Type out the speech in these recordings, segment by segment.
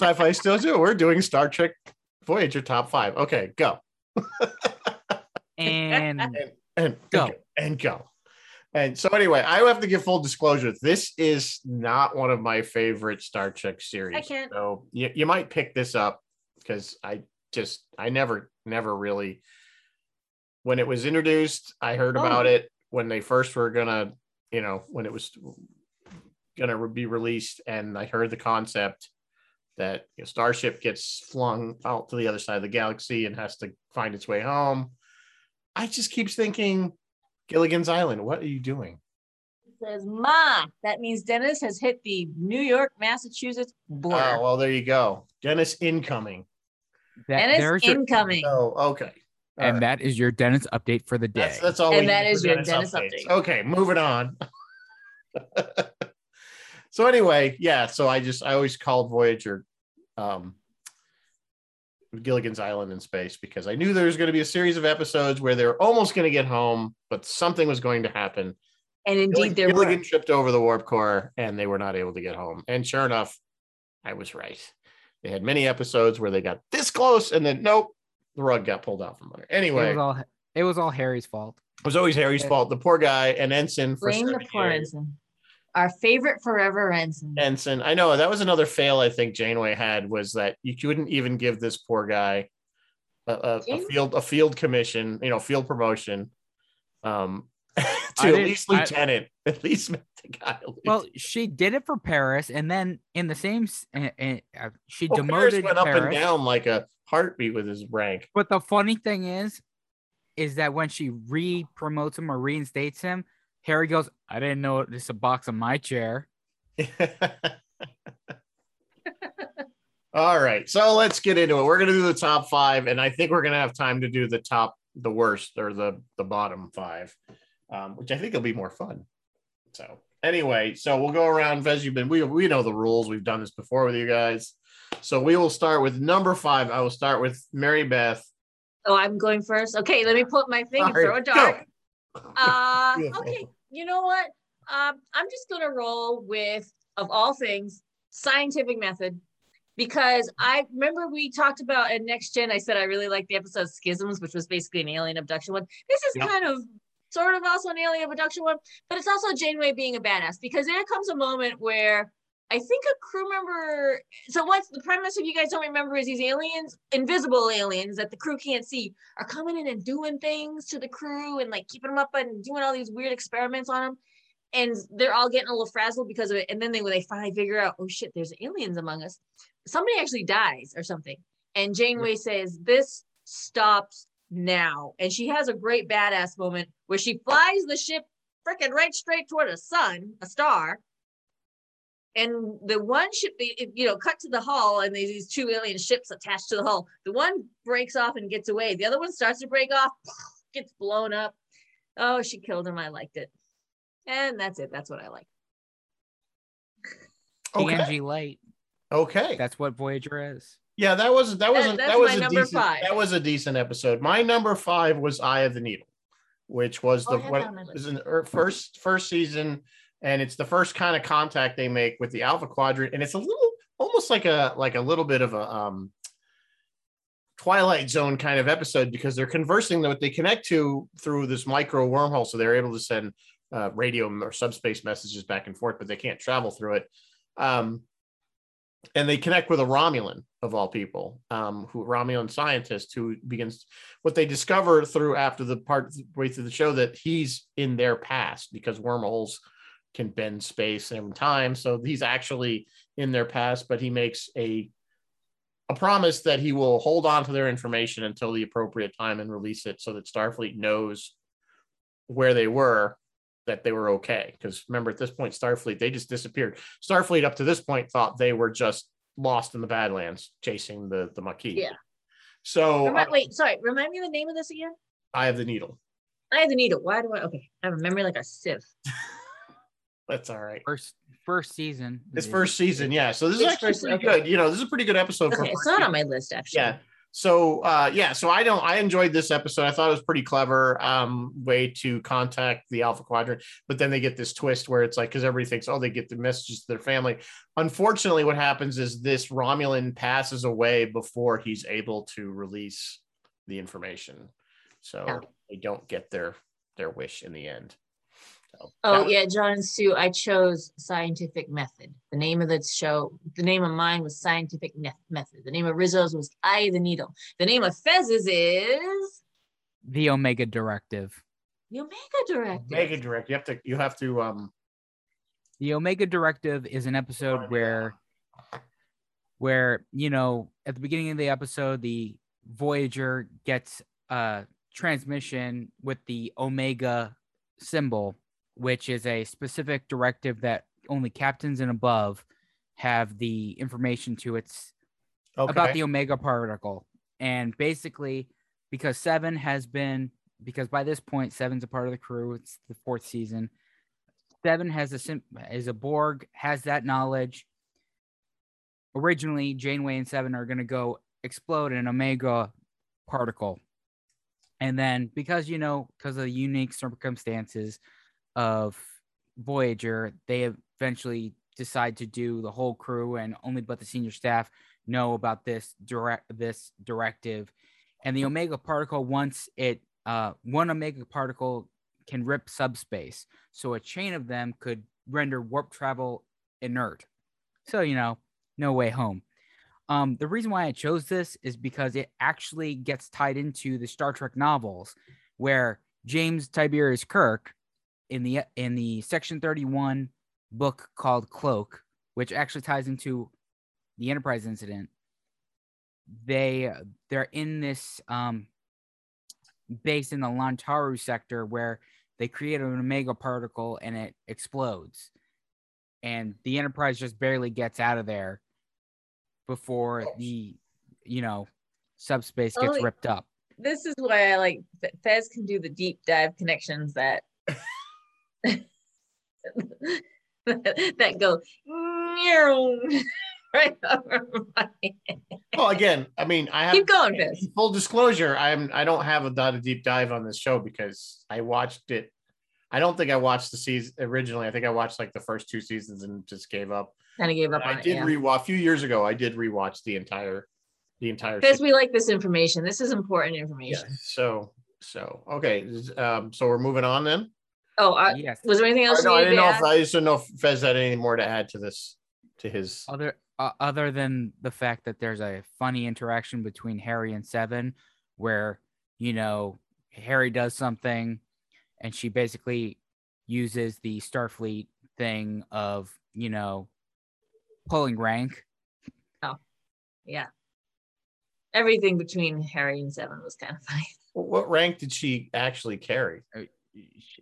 Welcome Sci-Fi Still too. We're doing Star Trek Voyager top five. Okay, go. And and and Go. go and go. And so anyway, I have to give full disclosure. This is not one of my favorite Star Trek series. I can't- So you, you might pick this up because I just I never never really when it was introduced, I heard Oh. about it when they first were gonna, you know, when it was gonna be released, and I heard the concept that you know, Starship gets flung out to the other side of the galaxy and has to find its way home. I just keeps thinking, Gilligan's Island, what are you doing? It says Ma. That means Dennis has hit the New York Massachusetts border. Oh, well, there you go. Dennis incoming. that, Dennis there's your, incoming. Oh, okay. All and right. that is your Dennis update for the day. that's that's all. And we that need is for your Dennis updates. update. Okay, moving on. so anyway, yeah. So I just I always called Voyager um, Gilligan's Island in space because I knew there was going to be a series of episodes where they were almost going to get home, but something was going to happen. and indeed, there were. Gilligan were. tripped over the warp core and they were not able to get home. And sure enough, I was right. They had many episodes where they got this close and then nope, the rug got pulled out from under. it Anyway, was all it was all Harry's fault. it was always Harry's Yeah. fault. The poor guy and Ensign for Blame the poor ensign. Our favorite forever ensign. Ensign. I know that was another fail I think Janeway had was that you couldn't even give this poor guy a, a, a field a field commission, you know, field promotion. Um to I at didn't- least I- lieutenant. At least make the guy. a Well, she did it for Paris, and then in the same, uh, uh, she Well, Paris demoted went up and down like a heartbeat with his rank. But the funny thing is, is that when she re promotes him or reinstates him, Harry goes, "I didn't know this is a box on my chair." All right, so let's get into it. We're gonna do the top five, and I think we're gonna have time to do the top, the worst, or the the bottom five, um, which I think will be more fun. So anyway, so we'll go around. Vez, you've been we we know the rules. We've done this before with you guys. So we will start with number five. I will start with Mary Beth. Oh, I'm going first. Okay, let me put my thing and throw a go. dart. Uh, okay, you know what? Um, I'm just gonna roll with, of all things, scientific method, because I remember we talked about in Next Gen. I said I really like the episode Schisms, which was basically an alien abduction one. This is Yep. kind of sort of also an alien abduction one, but it's also Janeway being a badass because there comes a moment where I think a crew member. So what's the premise? If you guys don't remember, is these aliens, invisible aliens that the crew can't see, are coming in and doing things to the crew and like keeping them up and doing all these weird experiments on them. And they're all getting a little frazzled because of it. And then they when they finally figure out, oh shit, there's aliens among us. Somebody actually dies or something. And Janeway says, "This stops now." And she has a great badass moment where she flies the ship freaking right straight toward a sun, a star, and the one ship, they- you know, cut to the hull, and there's these two alien ships attached to the hull. The one breaks off and gets away. The other one starts to break off, gets blown up. Oh, she killed him. I liked it, and that's it. That's what I like. Okay. TNG light. Okay. That's what Voyager is. Yeah, that was that was That- a, that was a decent five. that was a decent episode. My number five was Eye of the Needle, which was Oh, the what that on my was in the er- first first season, and it's the first kind of contact they make with the Alpha Quadrant, and it's a little almost like a like a little bit of a um Twilight Zone kind of episode because they're conversing what they connect to through this micro wormhole, so they're able to send uh, radio or subspace messages back and forth, but they can't travel through it. Um, and they connect with a Romulan of all people, um, who Romulan scientist who begins what they discover through after the part way through the show that he's in their past because wormholes can bend space and time. So he's actually in their past, but he makes a a promise that he will hold on to their information until the appropriate time and release it so that Starfleet knows where they were that they were okay. Because remember, at this point, Starfleet they just disappeared. Starfleet up to this point thought they were just lost in the Badlands chasing the the Maquis. Yeah. So Remi- uh, wait, sorry. Remind me the name of this again. I have the needle. I have the needle. Why do I? Okay, I have a memory like a sieve. That's all right. First first season. This first season, yeah. So this is It's actually first- pretty okay. good. You know, this is a pretty good episode for Okay, it's first not on my list actually. Yeah. so uh yeah so i don't i enjoyed this episode i thought it was pretty clever um way to contact the alpha quadrant but then they get this twist where it's like because everybody thinks oh they get the messages to their family unfortunately what happens is this romulan passes away before he's able to release the information so Yeah. they don't get their their wish in the end so, Oh that- yeah, John and Sue. I chose scientific method. The name of the show, the name of mine was scientific Ne- method. The name of Rizzo's was Eye of the Needle. The name of Fez's is The Omega Directive. the Omega Directive. mega direct you have to you have to um The Omega Directive is an episode where where you know at the beginning of the episode the Voyager gets a transmission with the Omega symbol, which is a specific directive that only captains and above have the information to. Its okay. about the omega particle. And basically because seven has been because by this point seven's a part of the crew it's the fourth season seven has a sim- is a borg has that knowledge. Originally janeway and seven are going to go explode an omega particle. And then because you know because of the unique circumstances of voyager they eventually decide to do the whole crew and only but the senior staff know about this direct this directive. And the omega particle once it uh one omega particle can rip subspace so a chain of them could render warp travel inert. So you know no way home. Um the reason why i chose this is because it actually gets tied into the star trek novels where james tiberius kirk in the in the section 31 book called cloak which actually ties into the enterprise incident. They they're in this um base in the lantaru sector where they create an omega particle and it explodes. And the enterprise just barely gets out of there before the you know subspace gets ripped up. This is why I like Fez can do the deep dive connections that that go right over my head. well again i mean i have Keep going, full disclosure i'm i don't have a, done a deep dive on this show because i watched it i don't think i watched the season originally i think i watched like the first two seasons and just gave up Kind of gave up i on it. did yeah. rewatch a few years ago i did rewatch the entire the entire Because we like this information. This is important Yeah, information. so so okay um so we're moving on then Oh, I, yes was there anything I, else you no, I needed didn't know if i just didn't know if fez had any more to add to this to his other uh, other than the fact that there's a funny interaction between Harry and Seven, where you know Harry does something, and she basically uses the Starfleet thing of you know pulling rank. Oh, yeah. Everything between Harry and Seven was kind of funny. what rank did she actually carry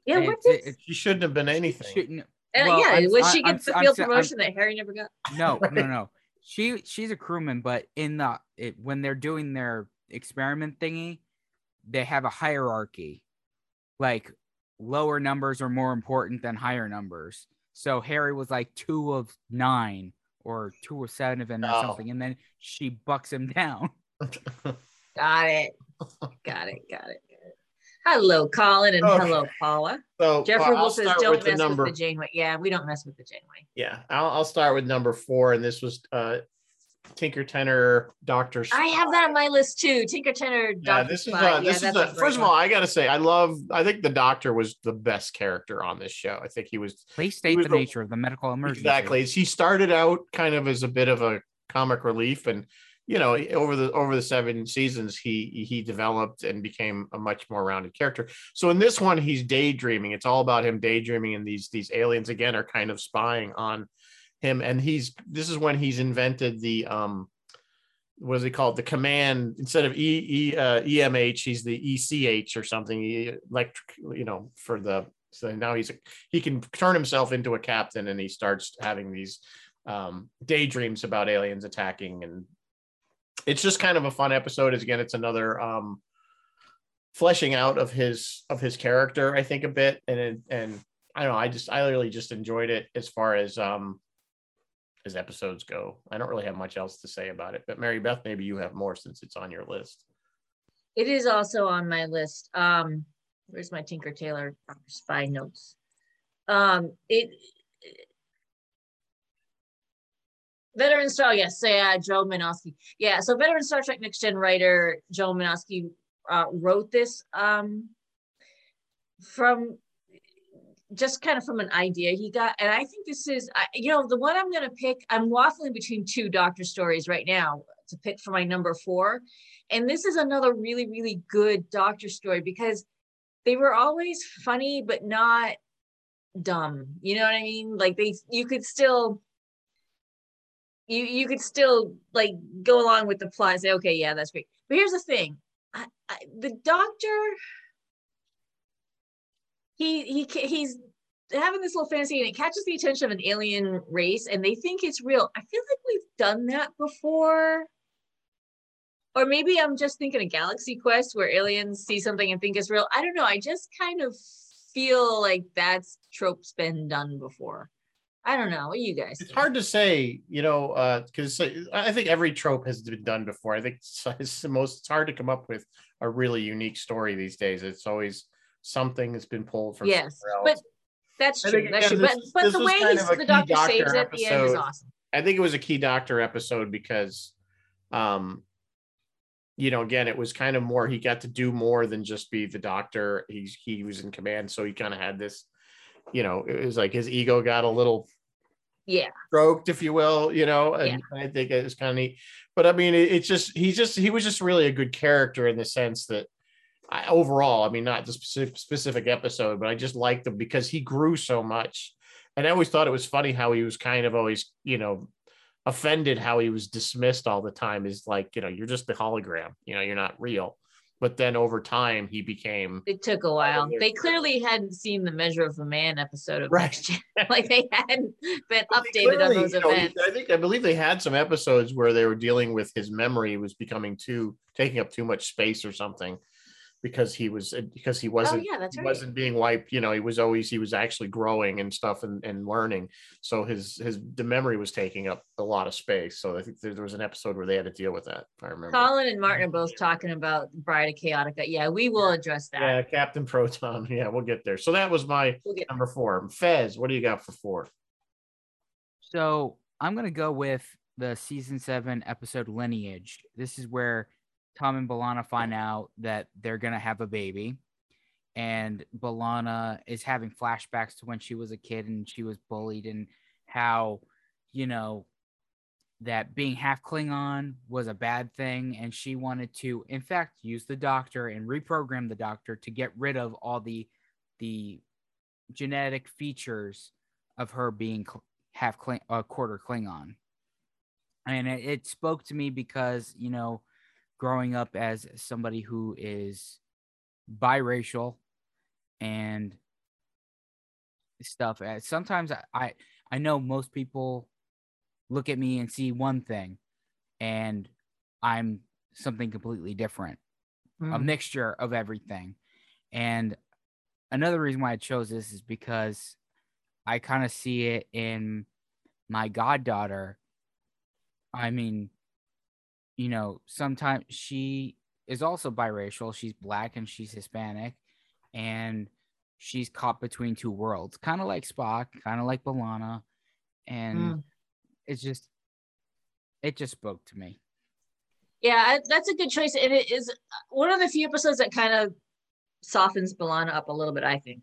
Yeah, And what it's- did- it- she shouldn't have been anything shouldn't- Uh, Well, yeah, I'm- was I- she I'm gets the s- I'm field s- I'm- promotion that Harry never got? No, no, no. She she's a crewman, but in the it, when they're doing their experiment thingy, they have a hierarchy. Like lower numbers are more important than higher numbers. So Harry was like two of nine or two of seven or Oh. something, and then she bucks him down. Got it. Got it. Got it. Got it. Hello, Colin, and Okay. hello, Paula. so Jeff uh, Rubel I'll says, start "Don't with the mess number with the Janeway." Yeah, we don't mess with the Janeway. Yeah, I'll, I'll start with number four, and this was uh, Tinker Tenor Doctor. I have that on my list too. Tinker Tenor. Yeah, Dr. this is Spot. uh, Yeah, this is that's a, a great first of all, I gotta say, I love. I think the Doctor was the best character on this show. I think he was Please state was the the- nature of the medical emergency. exactly. He started out kind of as a bit of a comic relief, and you know, over the over the seven seasons, he he developed and became a much more rounded character. So in this one, he's daydreaming. It's all about him daydreaming, and these these aliens again are kind of spying on him. And he's this is when he's invented the um what is it called? The command instead of E E uh, EMH, he's the ECH or something. Electric, you know, for the so now he's a, he can turn himself into a captain, and he starts having these um, daydreams about aliens attacking, and it's just kind of a fun episode. As again, it's another um, fleshing out of his of his character, I think a bit, and and I don't know, I just I really just enjoyed it as far as um as episodes go. I don't really have much else to say about it. But Mary Beth, maybe you have more since it's on your list. It is also on my list. Um, where's my Tinker Tailor spy notes? Um, it veteran Star, yes, so yeah, Joe Menosky. Yeah, so veteran Star Trek Next Gen writer Joe Menosky uh, wrote this um, from just kind of from an idea he got. And I think this is, you know, the one I'm going to pick, I'm waffling between two doctor stories right now to pick for my number four. And this is another really, really good doctor story because they were always funny, but not dumb. You know what I mean? Like they, you could still, you you could still like go along with the plot and say, okay, yeah, that's great. But here's the thing: I, I, the doctor, he he he's having this little fantasy and it catches the attention of an alien race and they think it's real. I feel like we've done that before. Or maybe I'm just thinking a galaxy quest where aliens see something and think it's real. I don't know. I just kind of feel like that's trope's been done before. I don't know. What you guys? It's think? hard to say, you know, because uh, I think every trope has been done before. I think it's, it's, the most. It's hard to come up with a really unique story these days. It's always something that's been pulled from. Yes, but that's true. That's true. This, but but the way he's, the doctor saves it at the end is awesome. I think it was a key doctor episode because, um, you know, again, it was kind of more. He got to do more than just be the doctor. He's he was in command, so he kind of had this you know, it was like his ego got a little yeah stroked, if you will, you know, and yeah. I think it's kind of neat. But I mean, it, it's just he's just he was just really a good character in the sense that I, overall, I mean, not the specific specific episode, but I just liked him because he grew so much. And I always thought it was funny how he was kind of always, you know, offended how he was dismissed all the time is like, you know, you're just the hologram, you know, you're not real but then over time he became it took a while. they clearly hadn't seen the measure of a man episode of right. Like they hadn't been updated clearly, on those events know, i think i believe they had some episodes where they were dealing with his memory was becoming too taking up too much space or something because he was uh, because he oh, wasn't oh, yeah, that's right. wasn't being wiped you know he was always he was actually growing and stuff and, and learning. So his his the memory was taking up a lot of space. So i think there, there was an episode where they had to deal with that if i remember. Colin and martin are both talking about bride of chaotica yeah we will address that. Yeah captain proton. Yeah we'll get there. So that was my we'll number four. Fez what do you got for four? So i'm gonna go with the season seven episode lineage. This is where Tom and B'Elanna find out that they're gonna have a baby, and B'Elanna is having flashbacks to when she was a kid and she was bullied, and how, you know, that being half Klingon was a bad thing, and she wanted to, in fact, use the Doctor and reprogram the Doctor to get rid of all the the genetic features of her being half Kling- a quarter Klingon. And it, it spoke to me because you know growing up as somebody who is biracial and stuff. Uh, sometimes I, I know most people look at me and see one thing, and I'm something completely different, mm. a mixture of everything. And another reason why I chose this is because I kind of see it in my goddaughter. I mean, you know, sometimes she is also biracial. She's black and she's Hispanic, and she's caught between two worlds, kind of like Spock, kind of like B'Elanna, and mm. it's just, it just spoke to me. Yeah, that's a good choice, and it is one of the few episodes that kind of softens B'Elanna up a little bit. I think,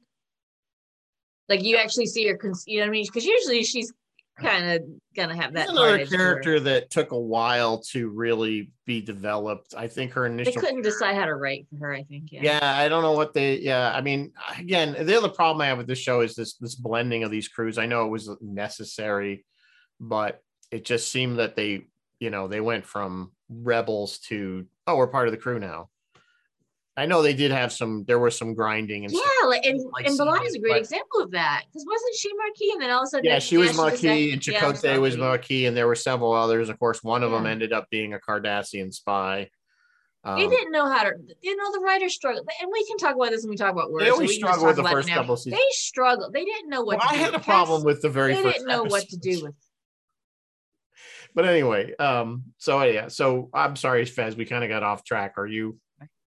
like you actually see her, you know what I mean? Because usually she's kind of gonna have that. another character that took a while to really be developed. I think her initial. They couldn't decide how to write for her. I think. Yeah. Yeah, I don't know what they. Yeah, I mean, again, the other problem I have with this show is this this blending of these crews. I know it was necessary, but it just seemed that they, you know, they went from rebels to oh, we're part of the crew now. I know they did have some. There was some grinding and yeah, like and like and B'Elanna is a great but, example of that because wasn't she Maquis and then all of a sudden yeah she was Maquis and Chakotay yeah, was Maquis and there were several others. Of course, one of yeah. them ended up being a Cardassian spy. Um, they didn't know how to, you know, the writers struggled, and we can talk about this when we talk about words. They always so struggle with the first couple seasons. They struggled. They didn't know what. Well, I had a problem with the very. They didn't know episodes. what to do with but anyway, um, so yeah, so I'm sorry, Fez, we kind of got off track. Are you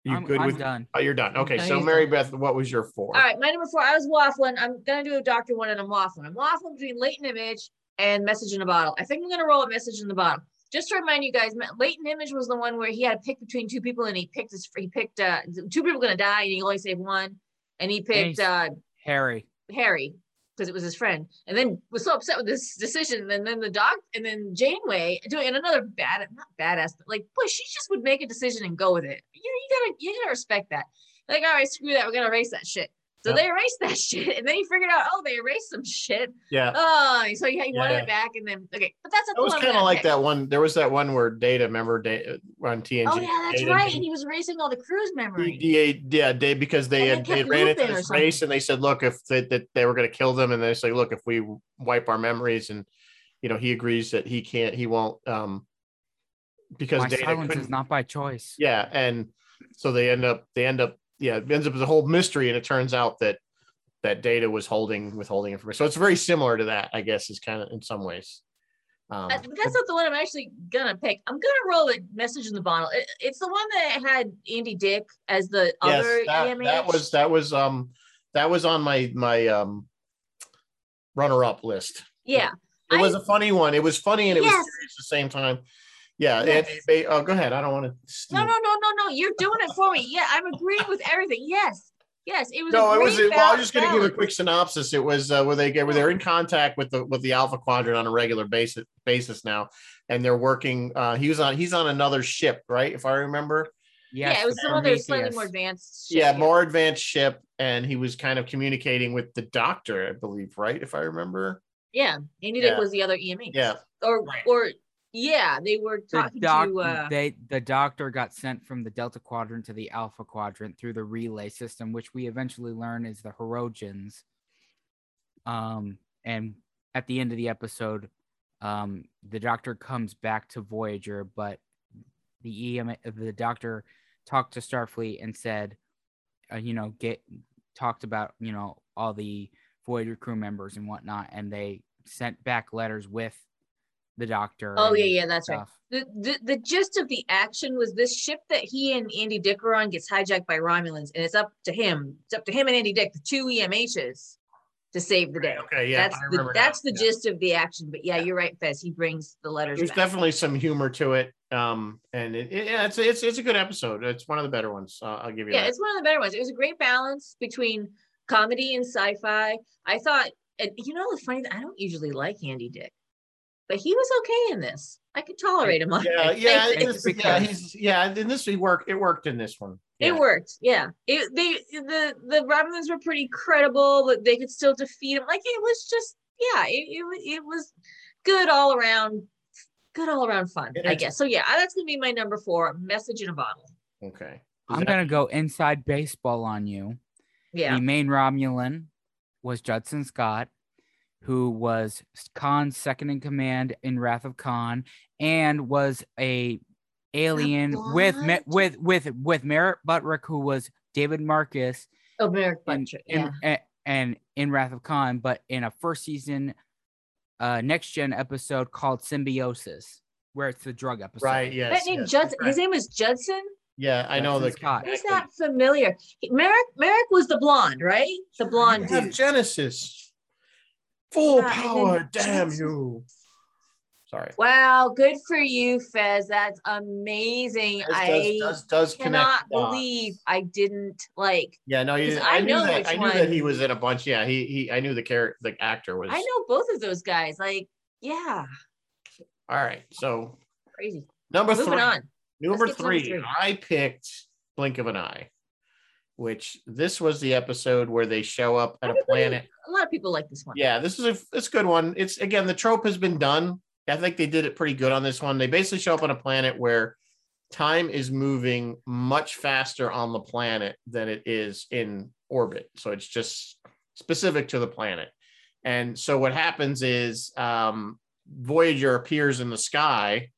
you I'm, good I'm with done. Oh, you're done. Okay, Okay, so he's Mary done. Beth, what was your four? All right, my number four. I was waffling. I'm gonna do a doctor one, and I'm waffling. I'm waffling between latent image and message in a bottle. I think I'm gonna roll a message in the bottle. Just to remind you guys, ma- latent image was the one where he had to pick between two people, and he picked his. He picked uh, two people gonna die, and he only saved one, and he picked he's- uh, Harry. Harry because it was his friend, and then was so upset with this decision. And then the doc, and then Janeway doing and another bad, not badass, but like, boy, she just would make a decision and go with it. You you gotta, you gotta respect that. Like, all right, screw that, we're gonna erase that shit. So Yep. they erased that shit, and then he figured out, oh, they erased some shit. yeah, Oh, so he, he wanted Yeah. it back, and then okay, but that's not it was kind of like pick. that one. There was that one where Data, remember Data on TNG? Oh yeah, that's Data- right. And he was erasing all the crew's memory. Yeah, yeah, they because they And had, they they ran into looping or this race and they said, look, if they, that they were going to kill them, and they say, look, if we wipe our memories, and you know, he agrees that he can't, he won't, um, because My Data silence couldn't, is not by choice. yeah, and so they end up, they end up, yeah, it ends up as a whole mystery, and it turns out that that Data was holding withholding information. So it's very similar to that, I guess, is kind of in some ways. Um, that's not the one I'm actually gonna pick. I'm gonna roll a message in the bottle. It- it's the one that had Andy Dick as the other yes, that, EMH. that was that was um that was on my my um runner up list. yeah. It was a funny one. It was funny and it was serious at the same time. Yeah, Yes. and they, oh, go ahead. I don't want to. No, no, no, no, no. You're doing it for me. Yeah, I'm agreeing with everything. Yes, yes. It was. No, a it was. Well, I was just going to give a quick synopsis. It was uh, where they get where they're in contact with the with the Alpha Quadrant on a regular basis basis now, and they're working. Uh, he was on. He's on another ship, right? If I remember. Yes, yeah, it was the some other slightly more advanced. shit, Yeah, more advanced ship, and he was kind of communicating with the Doctor, I believe, right? If I remember. Yeah, Andy Dick Yeah. was the other EMH. Yeah. Or Right. or yeah, they were The, talking doc- to. uh they, the doctor got sent from the Delta Quadrant to the Alpha Quadrant through the relay system, which we eventually learn is the Hirogens. Um, and at the end of the episode, um, the doctor comes back to Voyager, but the EM, the doctor talked to Starfleet and said, uh, you know, get talked about, you know, all the Voyager crew members and whatnot, and they sent back letters with the doctor. Oh yeah, yeah, that's right. The, the the gist of the action was this ship that he and Andy Dick are on gets hijacked by Romulans, and it's up to him. It's up to him and Andy Dick, the two EMHs, to save the day. Okay. Yeah. that's the remember now. that's the Yeah. gist of the action. But yeah, you're right, Fez. He brings the letters. There's back. definitely some humor to it. Um, and it, it- yeah, it's it's it's a good episode. It's one of the better ones. Uh, I'll give you yeah, that. it's one of the better ones. It was a great balance between comedy and sci-fi. I thought, and you know, the funny, thing, I don't usually like Andy Dick, but he was okay in this. I could tolerate him. Yeah, yeah, Thank in you. this, yeah, he's yeah. In this, he worked. It worked in this one. It worked, yeah. It they the the Romulans were pretty credible, but they could still defeat him. Like it was just yeah, it it, it was good all around, good all around fun, I guess. So yeah, that's gonna be my number four. Message in a bottle. Okay. Is I'm that- gonna go inside baseball on you. Yeah, The main Romulan was Judson Scott, who was Khan's second in command in Wrath of Khan, and was a alien with with with with Merritt Buttrick, who was David Marcus oh, Merrick in, Butcher. Yeah, a- and in Wrath of Khan, but in a first season, uh, next gen episode called Symbiosis, where it's the drug episode. right? Yes. that name yes, Judson. right. His name is Judson. Yeah, I know Judson the. Scott. Who's that familiar? He- Merrick. Merrick was the blonde, right? The blonde You have dude. Genesis. Full Yeah, power, damn you. Sorry. Wow, good for you, Fez. That's amazing. Does, I does, does, does cannot believe I didn't like. Yeah, no, you, 'Cause I, I knew know that. I knew that he was in a bunch. Yeah, he he. I knew the character, the actor was. I know both of those guys. Like, yeah, All right, so crazy. number Moving three. on. Number Let's get to number three, three. I picked Blink of an Eye, which this was the episode where they show up at a planet. A lot of people like this one. Yeah, this is a it's a good one. It's again the trope has been done. I think they did it pretty good on this one. They basically show up on a planet where time is moving much faster on the planet than it is in orbit. So it's just specific to the planet. And so what happens is um, Voyager appears in the sky,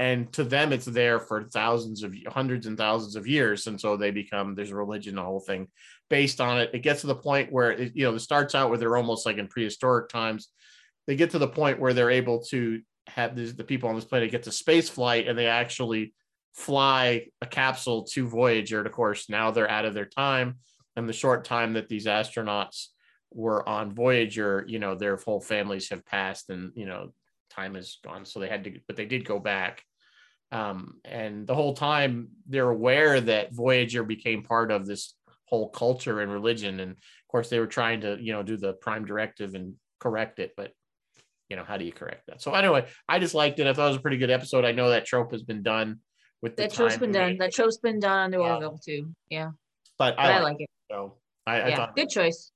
and to them it's there for thousands of hundreds and thousands of years. And so they become there's a religion, the whole thing based on it. It gets to the point where it, you know it starts out where they're almost like in prehistoric times. They get to the point where they're able to have the people on this planet get to space flight and they actually fly a capsule to Voyager. And of course, now they're out of their time. And the short time that these astronauts were on Voyager, you know, their whole families have passed and, you know, time is gone. So they had to, but they did go back. Um, and the whole time they're aware that Voyager became part of this whole culture and religion. And of course, they were trying to, you know, do the prime directive and correct it. But, you know, how do you correct that? So anyway, I just liked it. I thought it was a pretty good episode. I know that trope has been done with the That time been done. That show's been done on the Um, Orville too. Yeah, but but I, I like it. So I, I yeah, thought good choice.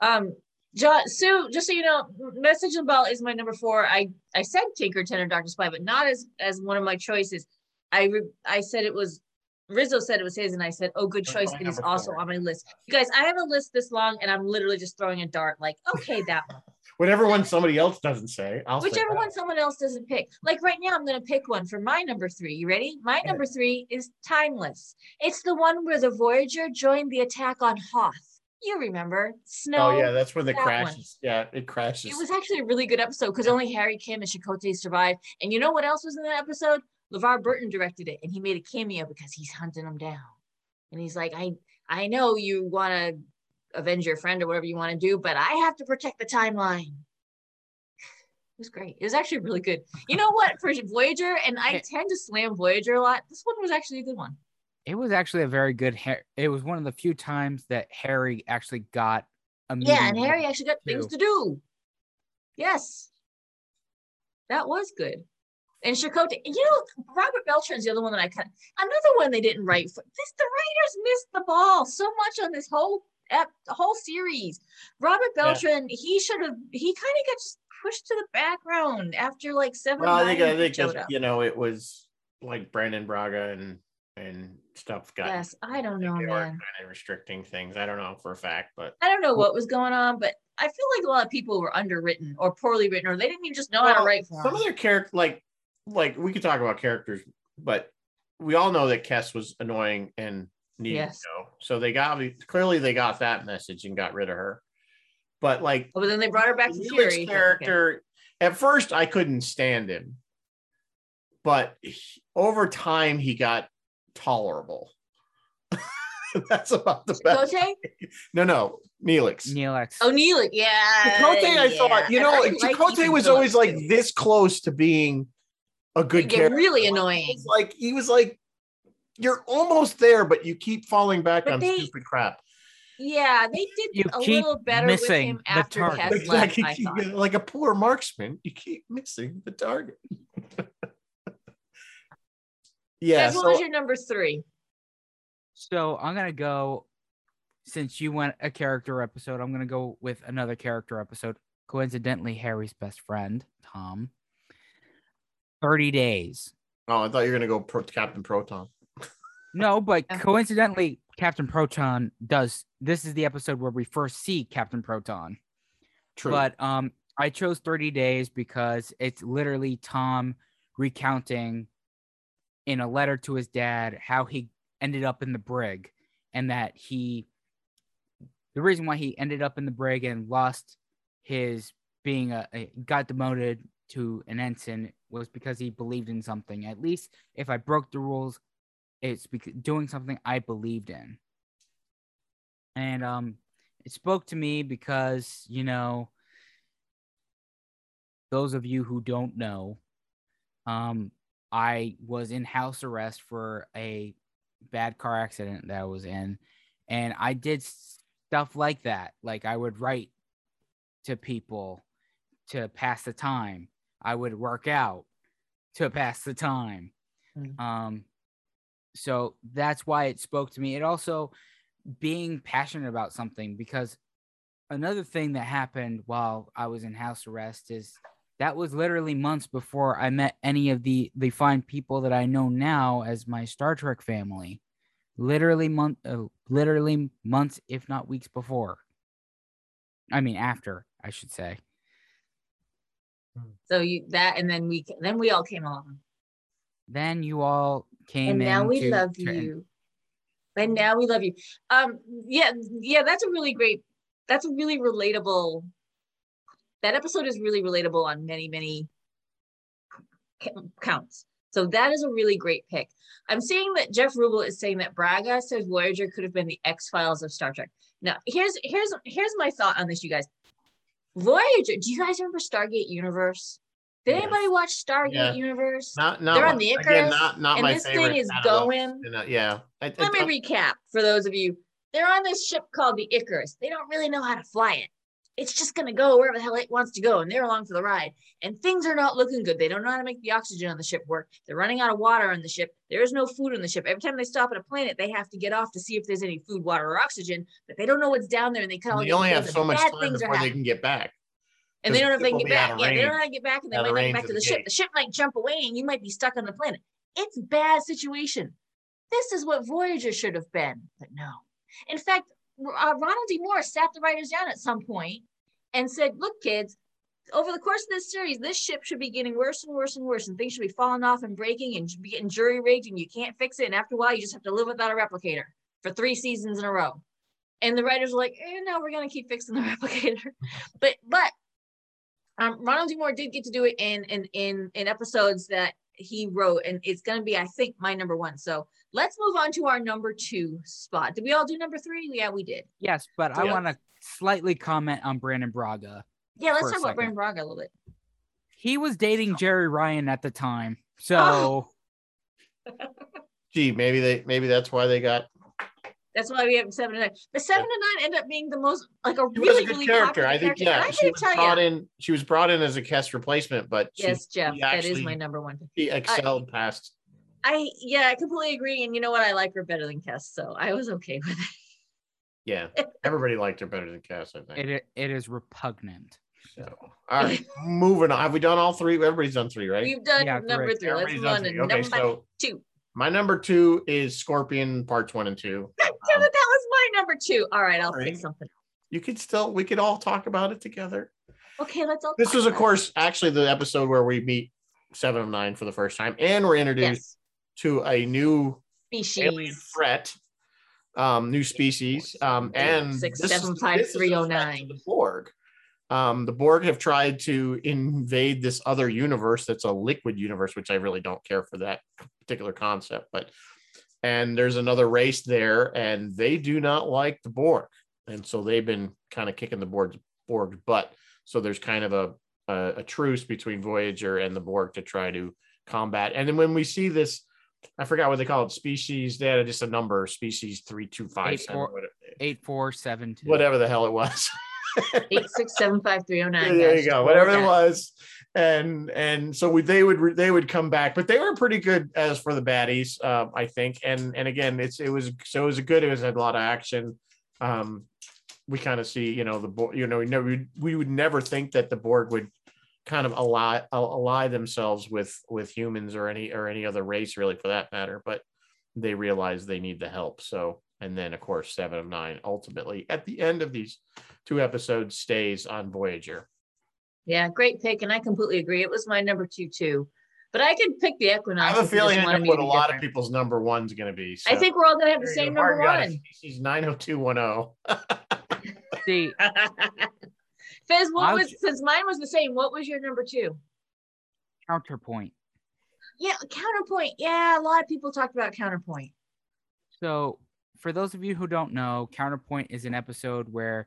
Um, John, Sue, just so you know, Message and Bell is my number four. I I said Tinker, Tenor, Doctor Spy, but not as as one of my choices. I re, I said it was. Rizzo said it was his, and I said, "Oh, good That's choice." It is also four. on my list. You guys, I have a list this long, and I'm literally just throwing a dart. Like, okay, that one. whatever one somebody else doesn't say, I'll Whichever that. one someone else doesn't pick. Like right now, I'm going to pick one for my number three. You ready? My number three is Timeless. It's the one where the Voyager joined the attack on Hoth. You remember? Snow. Oh yeah, that's when the that one. crashes. Yeah, it crashes. It was actually a really good episode because only Harry Kim and Chakotay survived. And you know what else was in that episode? LeVar Burton directed it and he made a cameo because he's hunting them down. And he's like, I I know you want to avenge your friend or whatever you want to do, but I have to protect the timeline. It was great. It was actually really good. You know what? For Voyager, and I tend to slam Voyager a lot. This one was actually a good one. It was actually a very good. Har- It was one of the few times that Harry actually got a Yeah, and Harry actually got things to do. Yes. That was good. And Chakotay, you know, Robert Beltran's the other one that I kind of, another one they didn't write for. This, the writers missed the ball so much on this whole, ep, whole series. Robert Yeah. Beltran, he should have, he kind of got just pushed to the background after like seven. well, I think I think showed it's, up. you know it was like Brannon Braga and and stuff got. Yes, I don't know, man. kind of restricting things. I don't know for a fact, but I don't know what was going on, but I feel like a lot of people were underwritten or poorly written, or they didn't even just know how to write for some them. of their character like like we could talk about characters, but we all know that Kes was annoying and needed Yes. to go. So they got clearly they got that message and got rid of her. But like Oh, but then they brought her back to Fury. but okay. character at first I couldn't stand him, but he- over time he got tolerable. That's about the best. Chakotay? No, no, Neelix. Neelix. Oh, Neelix, yeah. Chakotay, I yeah. thought, you know, I like Chakotay was always like too. this close to being a good Get character. really annoying. was like he was like, you're almost there, but you keep falling back But on they- stupid crap. Yeah, they did You a keep little better with missing him the after target. Kes left, Like, I thought. like a poor marksman, you keep missing the target. Yeah, Guys, what so was your number three? So I'm gonna go. Since you went a character episode, I'm gonna go with another character episode. Coincidentally, Harry's best friend, Tom. Thirty days. oh, I thought you were gonna go pro, Captain Proton. No, but coincidentally, Captain Proton does. This is the episode where we first see Captain Proton. True. But um, I chose 30 days because it's literally Tom recounting in a letter to his dad how he ended up in the brig and that he the reason why he ended up in the brig and lost his being a, a got demoted to an ensign was because he believed in something. At least if i broke the rules it's because doing something i believed in. And um it spoke to me because you know those of you who don't know um i was in house arrest for a bad car accident that i was in and i did stuff like that. Like i would write to people to pass the time. I would work out to pass the time. Mm. um so that's why it spoke to me. It also being passionate about something because another thing that happened while I was in house arrest is that was literally months before I met any of the the fine people that I know now as my Star Trek family. Literally month uh, literally months if not weeks before. I mean after, I should say. So you that, and then we then we all came along, Then you all came and now we into- love to- you. And now we love you. Um, yeah, yeah, that's a really great. That's a really relatable that episode is really relatable on many, many counts. So that is a really great pick. I'm seeing that Jeff Rubel is saying that Braga says Voyager could have been the X Files of Star Trek. Now, here's here's here's my thought on this, you guys. Voyager. Do you guys remember Stargate Universe? Did Yes. anybody watch Stargate Yeah. Universe? Not not They're on the again, Icarus, not not and my this thing is those. going- uh, yeah. I- I Let me don't- recap for those of you. They're on this ship called the Icarus. They don't really know how to fly it. It's just gonna go wherever the hell it wants to go, and they're along for the ride. And things are not looking good. They don't know how to make the oxygen on the ship work. They're running out of water on the ship. There is no food on the ship. Every time they stop at a planet, they have to get off to see if there's any food, water, or oxygen. But they don't know what's down there, and they kind of they only have so much time before they can get back. and they don't know if they can get back. Yeah, they don't know how to get back, and they out might not get back to the the ship. gate. The ship might jump away, and you might be stuck on the planet. It's a bad situation. This is what Voyager should have been, but no. In fact, uh, Ronald D. Moore sat the writers down at some point and said, "Look, kids." Over the course of this series, this ship should be getting worse and worse and worse, and things should be falling off and breaking and be getting jury rigged, and you can't fix it. And after a while, you just have to live without a replicator for three seasons in a row. And the writers were like, eh, "No, we're gonna keep fixing the replicator." but but um, Ronald D. Moore did get to do it in in in in episodes that he wrote, and it's gonna be, I think, my number one. So let's move on to our number two spot. Did we all do number three? Yeah, we did. Yes, but I want to slightly comment on Brannon Braga. Yeah, let's talk about. Brannon Braga a little bit. He was dating Jeri Ryan at the time. So Oh. Gee, maybe they maybe that's why they got That's why we have seven and nine. The seven and nine end up being the most like a she really was a good really character. I think character. yeah, I she was brought you, in she was brought in as a cast replacement, but she, yes, Jeff, she that is my number one. she uh, excelled past I yeah, I completely agree. And you know what? I like her better than Kes, so I was okay with it. yeah. Everybody liked her better than Cass, I think. it it is repugnant. So all right, moving on. Have we done all three? Everybody's done three, right? We've done Yeah, number correct. three. Let's Everybody's move done on to three. Okay, number so two. my number two is Scorpion parts one and two. Damn Um, it, that was my number two. All right, I'll All right. fix something. You could still we could all talk about it together. Okay, let's all. This talk was, of course, actually the episode where we meet Seven of Nine for the first time, and we're introduced yes. To a new alien Species. threat, um, new species, um, and Six, seven, five, this is a three, oh, nine. The Borg. Um, the Borg have tried to invade this other universe that's a liquid universe, which I really don't care for that particular concept. But and there's another race there, and they do not like the Borg, and so they've been kind of kicking the Borg's Borg's butt. So there's kind of a, a a truce between Voyager and the Borg to try to combat. And then when we see this, I forgot what they call it, species. They had just a number, species three two five Eight, seven, four- whatever, Eight four seven two. whatever the hell it was. Eight six seven five three oh Yeah, there you go, whatever it was. And and so we, they would re- they would come back, but they were pretty good as for the baddies, uh, I think. And and again, it's it was so it was a good. It was had a lot of action. Um, we kind of see, you know, the Borg. You know, we never we would never think that the Borg would kind of ally ally themselves with with humans or any or any other race really for that matter. But they realize they need the help. So and then of course seven of nine ultimately at the end of these two episodes stays on Voyager. Yeah, great pick, and I completely agree. It was my number two too, but I could pick the equinox I have a feeling I know what a be lot of people's number one's going to be. I think we're all gonna have the There same number Mark got it. one. She's 90210. See, Fez, what I'll was j- since mine was the same? What was your number two? counterpoint. Yeah, counterpoint. Yeah, a lot of people talked about counterpoint. So, for those of you who don't know, Counterpoint is an episode where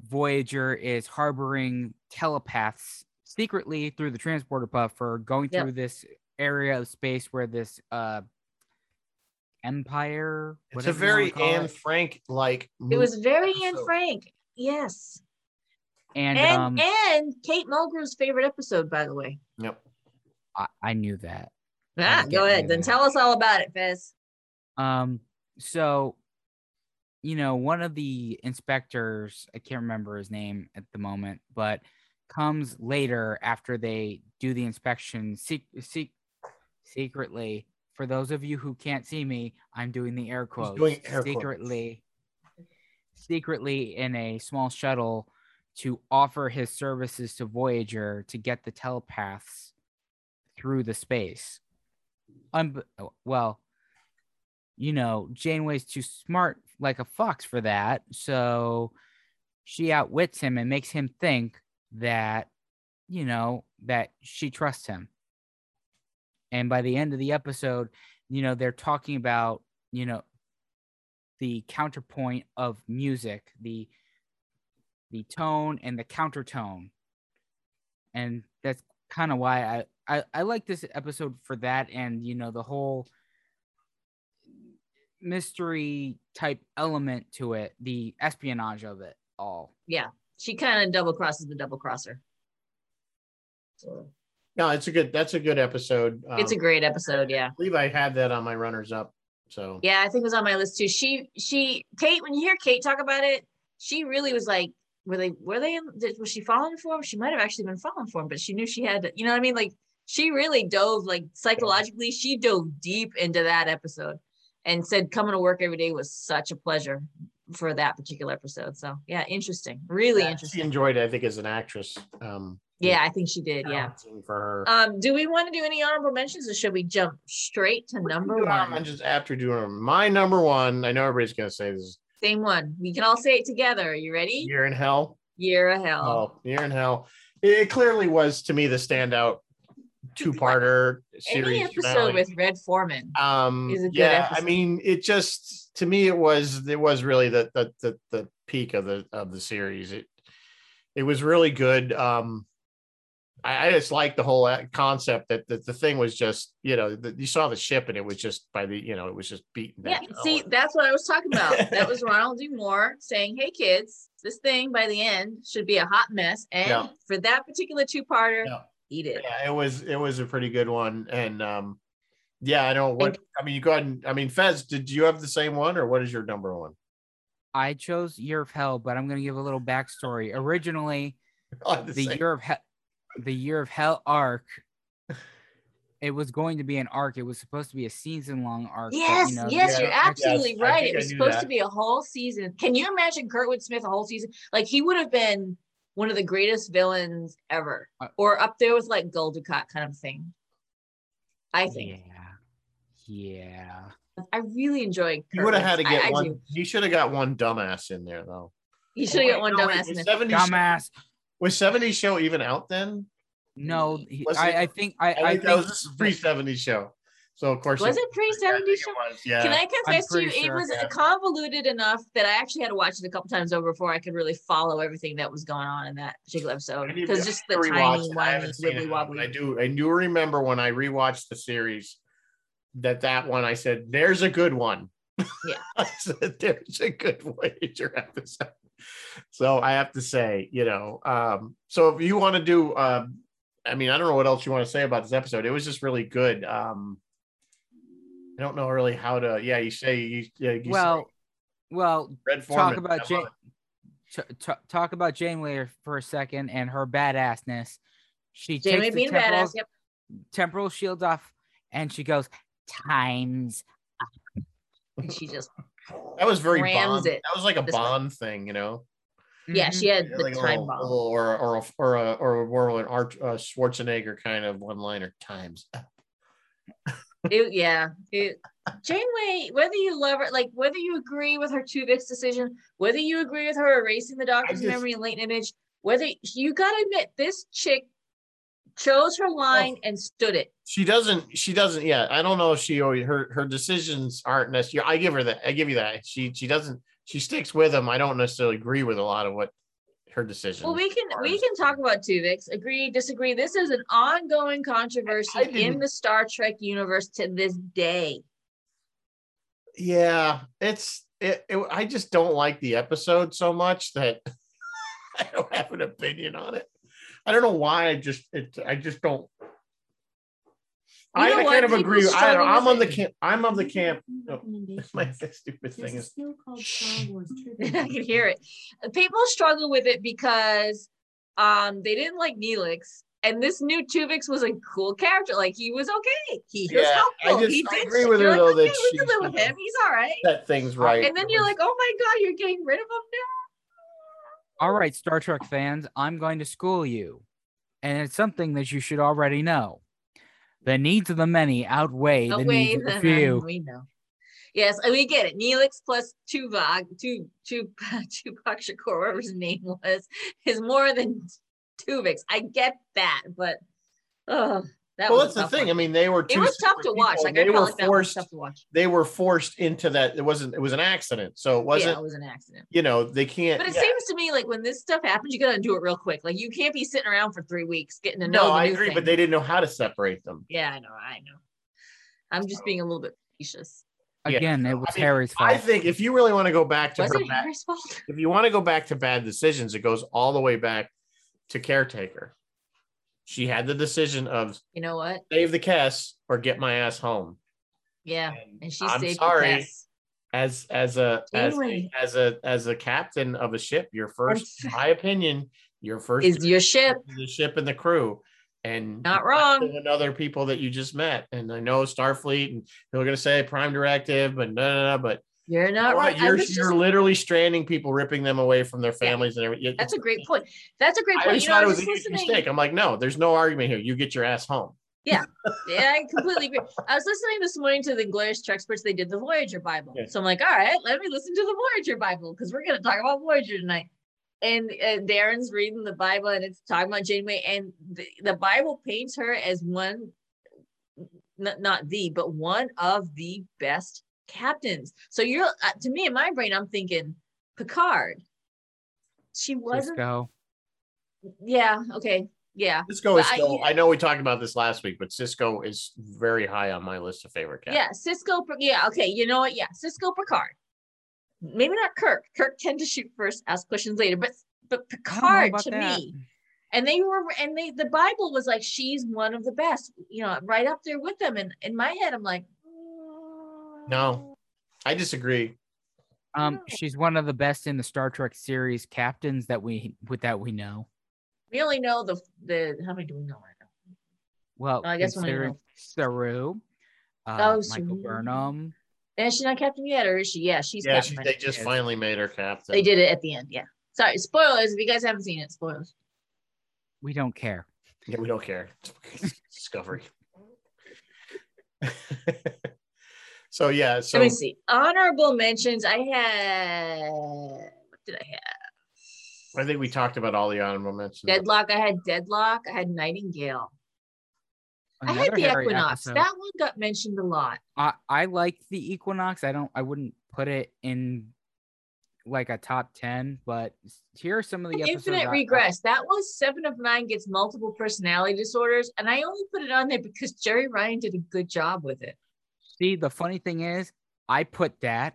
Voyager is harboring telepaths secretly through the transporter buffer, going Yep. through this area of space where this uh empire. It's a very Anne it. Frank like. It was very Anne. Frank. Yes, and, and um, and Kate Mulgrew's favorite episode, by the way. Yep. I, I knew that. Ah, was go ahead. Then that. tell us all about it, Fez. Um, so, you know, one of the inspectors, I can't remember his name at the moment, but comes later after they do the inspection sec- sec- secretly. For those of you who can't see me, I'm doing the air quotes. doing air quotes. secretly, secretly in a small shuttle to offer his services to Voyager to get the telepaths through the space. Un- oh, well, you know, Janeway's too smart like a fox for that. So she outwits him and makes him think that you know that she trusts him and by the end of the episode you know they're talking about you know the counterpoint of music the the tone and the countertone and that's kind of why I, I i like this episode for that and you know the whole mystery type element to it the espionage of it all Yeah, she kind of double crosses the double crosser. So No, it's a good. That's a good episode. it's a Um, great episode. Yeah. I believe I had that on my runners up. So Yeah, I think it was on my list too. She, she, Kate. When you hear Kate talk about it, she really was like, were they, were they, in- did- was she falling for him? She might have actually been falling for him, but she knew she had, to, you know what I mean? Like she really dove, like psychologically, she dove deep into that episode, and said coming to work every day was such a pleasure for that particular episode. So yeah, interesting, really Yeah, She enjoyed it, I think, as an actress. Um, Yeah, I think she did. Yeah. for her. Um, do we want to do any honorable mentions, or should we jump straight to number one? just after doing my number one. I know everybody's gonna say this is Same one. We can all say it together. Are you ready? Year in Hell. Year of Hell. Oh, Year in Hell. It, clearly was to me the standout two-parter Any series. episode finale. with Red Foreman. um is a good yeah i mean it just to me it was it was really the the the, the peak of the of the series it it was really good um i, I just like the whole concept that, that the thing was just you know the, you saw the ship and it was just by the you know it was just beaten Yeah, down. see, that's what I was talking about. That was Ronald D. Moore saying, Hey kids, this thing by the end should be a hot mess. And Yeah. for that particular two-parter, Yeah. eat it. yeah it was it was a pretty good one and um yeah i know what i mean you go ahead and i mean fez did you have the same one or what is your number one i chose year of hell but i'm going to give a little backstory originally the the year of hell the year of hell arc it was going to be an arc it was supposed to be a season long arc but, Yes, you know, yes, yeah, you're absolutely I right. It was knew supposed to be a whole season. Can you imagine Kurtwood Smith a whole season? Like he would have been one of the greatest villains ever, Uh, or up there with like Gul Dukat kind of thing. I think. yeah yeah I really enjoyed. you would have had to get I- I one do. you should have got one dumbass in there though You should have got one No, wait, dumbass in there. 70s dumbass Was 70 show even out then? no he- it- I, I think i, I, I think think that was pre 70 show. So of course Was it pre Yeah, I 70 show? was, Yeah. Can I confess to you, pretty it was yeah. convoluted enough that I actually had to watch it a couple times over before I could really follow everything that was going on in that particular episode. Because just the to tiny, it. I whiny, wibbly wobbly. I do I do remember when I rewatched the series that that one I said there's a good one. Yeah. I said there's a good Voyager episode. So I have to say, you know, um, so if you want to do um I mean, I don't know what else you want to say about this episode. It was just really good. Um I don't know really how to yeah, you say you yeah, you well well say Red talk about Jane. love T- t- talk about Janeway for a second and her badassness. She Jamie takes the temporal, badass. Yep. temporal shield off, and she goes, "Times And she just, it. That was very Bond. it That was like a this way. Bond thing, you know. yeah, she had the like time little- bomb. little- or or a, or a or a more of an Art uh, Schwarzenegger kind of one liner times. It, yeah. It, Janeway, whether you love her, like whether you agree with her Tuvix decision, whether you agree with her erasing the doctor's just- memory in Latent Image, whether you got to admit this chick chose her oh. line and stood it. She doesn't. She doesn't. Yeah, I don't know if she always her her decisions aren't necessarily. I give her that. I give you that. She she doesn't. She sticks with them. I don't necessarily agree with a lot of what her decisions. Well, we can are. we can talk about Tuvix. Agree, disagree. This is an ongoing controversy in the Star Trek universe to this day. Yeah, it's. It, it, I just don't like the episode so much that I don't have an opinion on it. I don't know why. I just it. I just don't. You I, know I kind of agree. I, I'm on the camp. I'm of the camp. Oh, my stupid There's thing is. skill called Star Wars I can hear it. People struggle with it because um they didn't like Neelix. And this new Tuvix was a cool character. Like he was okay. He was Yeah, I just- he I did agree with her, You're though, like, that we she's, can live with him. He's all right. That thing's right. And then you're like, oh my god, you're getting rid of him now. All right, Star Trek fans, I'm going to school you. And it's something that you should already know. The needs of the many outweigh the Outweigh needs of the the- few. We know. Yes, and we get it. Neelix plus Tuvok, Tu Tu Tupac Shakur, whatever his name was, is more than Tuvix. I get that, but oh, that well, was that's the thing. one. I mean, they were It was tough separate to watch. Like they felt were like that one was forced. tough to watch. They were forced into that. It wasn't. It was an accident. So it wasn't. it was an accident. You know, they can't. But it yeah. seems to me like when this stuff happens, you gotta do it real quick. Like you can't be sitting around for three weeks getting to know. no, the I new agree, thing. but they didn't know how to separate them. Yeah, I know. I know. I'm just being a little bit facetious. Yeah, Again, it was I mean, Harry's fault. I think if you really want to go back to Was her it bad, Harry's fault? if you want to go back to bad decisions, it goes all the way back to caretaker. She had the decision of You know what? save the Kes or get my ass home. Yeah, And and she I'm saved sorry, the as as a as a, as a as a captain of a ship, your first, in my opinion, your first Is your ship the ship and the crew. And Not wrong. to win other people that you just met. And I know Starfleet, and they're gonna say Prime Directive, but no, no, no, but You're not what? right. You're, you're just- literally stranding people, ripping them away from their families and everything. that's a great point. That's a great I point. always You know, thought I it was a just huge mistake. I'm like, no, there's no argument here. You get your ass home. Yeah, yeah, I completely agree. I was listening this morning to the Glorious Treksperts. They did the Voyager Bible. Yeah. So I'm like, all right, let me listen to the Voyager Bible because we're going to talk about Voyager tonight. And uh, Darren's reading the Bible and it's talking about Janeway. And the, the Bible paints her as one, n- not the, but one of the best captains. So you're, uh, to me, in my brain, I'm thinking Picard. She wasn't, Sisko. yeah, okay, yeah. Sisko is But I- still. I, know we talked about this last week, but Sisko is very high on my list of favorite cats. Yeah, Sisko. Yeah, okay. You know what? Yeah, Sisko Picard. Maybe not Kirk. Kirk tend to shoot first, ask questions later. But but I don't know Picard to that. me, and they were, and they the Bible was like she's one of the best. You know, right up there with them. And in my head, I'm like, No. I disagree. Um, she's one of the best in the Star Trek series captains that we with that we know. we only know the the how many do we know right now? Well, I guess we only considering know- Saru, uh, Oh, Michael Saru. Burnham. And she's not captain yet, or is she? Yeah, she's Yeah, captain. she, right they just Yes. finally made her captain. They did it at the end. Yeah. Sorry, spoilers. If you guys haven't seen it, spoilers. We don't care. Yeah, we don't care. Discovery. so yeah, so Let me see. Honorable mentions. I had. What did I have? I think we talked about all the honorable mentions. Deadlock. I had Deadlock. I had Nightingale. I had the Harry Equinox. episode. That one got mentioned a lot. I I like the Equinox. I don't. I wouldn't put it in like a top ten, but here are some of the episodes. Infinite I- I- Regress. That was Seven of Nine gets multiple personality disorders, and I only put it on there because Jeri Ryan did a good job with it. See, the funny thing is, I put that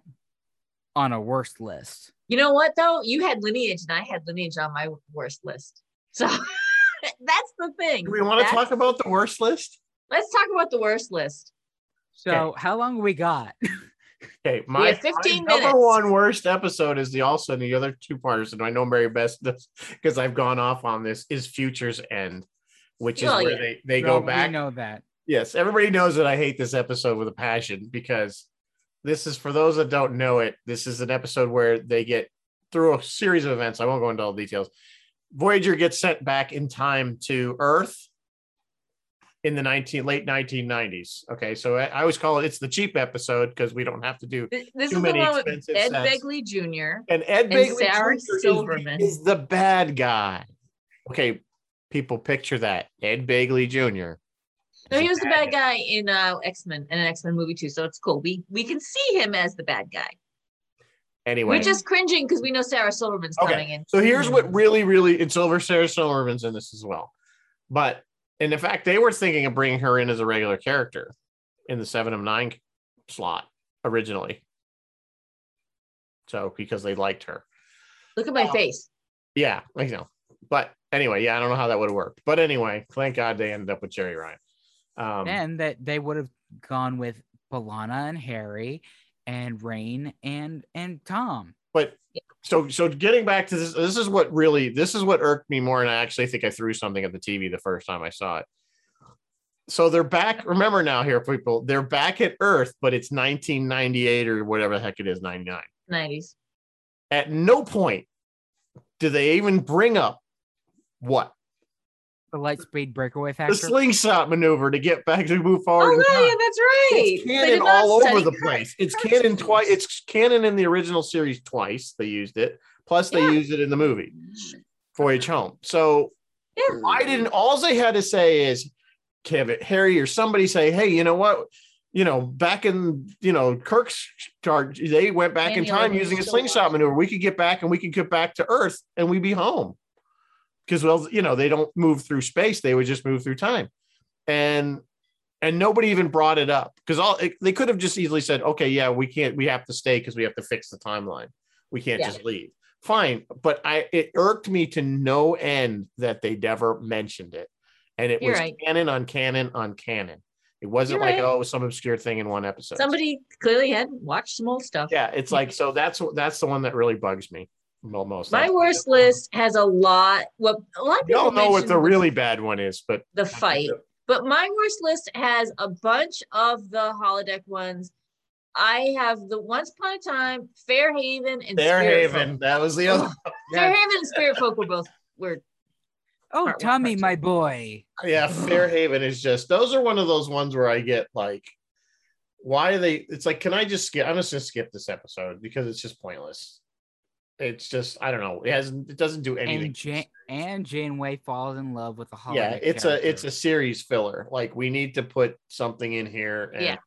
on a worst list. You know what though? You had Lineage, and I had Lineage on my worst list. So that's the thing. Do we want to That's- talk about the worst list? Let's talk about the worst list. So how long we got? Okay, my, have 15 my number one worst episode is the also and the other two parters, and I know Mary Beth does because I've gone off on this is Future's End, which is where yeah. they, they Well, go back. We know that. Yes, everybody knows that I hate this episode with a passion because this is for those that don't know it. This is an episode where they get through a series of events. I won't go into all the details. Voyager gets sent back in time to Earth in the 19 late 1990s. Okay, so I, I always call it it's the cheap episode because we don't have to do Th- This Too is the many one with Ed sets. Begley Jr. and Ed And Begley Sarah Jr. is- is the bad guy. Okay, people picture that Ed Begley Jr. No, he was the bad guy in uh, X Men and an X Men movie too, so it's cool. We we can see him as the bad guy. Anyway, We're just cringing because we know Sarah Silverman's Okay, coming in. So here's what really, really, and Silver Sarah Silverman's in this as well. But in fact, they were thinking of bringing her in as a regular character in the seven of nine slot originally. So because they liked her. Look at my Oh. face. Yeah, I know. But anyway, yeah, I don't know how that would have worked. But anyway, thank God they ended up with Jeri Ryan. Um, and that they would have gone with B'Elanna and Harry and Rain and and Tom. but so so getting back to this this is what really this is what irked me more and i actually think i threw something at the tv the first time i saw it so they're back remember now here people they're back at earth but it's 1998 or whatever the heck it is 99 90s. at no point do they even bring up what The light speed breakaway factor. the slingshot maneuver to get back to move forward Oh in time. yeah, that's right. It's canon all over the place. It's Kirk's canon twice. It's canon in the original series twice. They used it. Plus, they Yeah. used it in the movie Voyage Home. So Yeah. Why didn't all they had to say is Kevin, Harry, or somebody say, hey, you know what? You know, back in you know Kirk's charge, they went back in time using a slingshot alive. maneuver. We could get back and we could get back to Earth and we'd be home. Because well, you know, they don't move through space; they would just move through time, and and nobody even brought it up because all they could have just easily said, okay, yeah, we can't, we have to stay because we have to fix the timeline. We can't Yeah. just leave. Fine, but I it irked me to no end that they never mentioned it, and it You're was right. canon on canon on canon. It wasn't You're like right. oh, it was some obscure thing in one episode. Somebody clearly had watched some old stuff. yeah, it's like so that's that's the one that really bugs me mo- most. My worst list has a lot. Well, a lot of We people all know what the really bad one is, but the fight, but my worst list has a bunch of the holodeck ones. I have the Once Upon a Time, Fairhaven, and Fair Haven, that was the other. Oh, Fairhaven and Spirit Folk were both were Oh, Part Tommy, part two. my boy. Yeah, Fairhaven is just those are one of those ones where I get like, why are they? It's like, can I just skip? I'm just gonna skip this episode because it's just pointless. It's just I don't know. It hasn't. It doesn't do anything. And Jane and Janeway falls in love with a holodeck. yeah, it's a it's a series filler. Like we need to put something in here. And Yeah.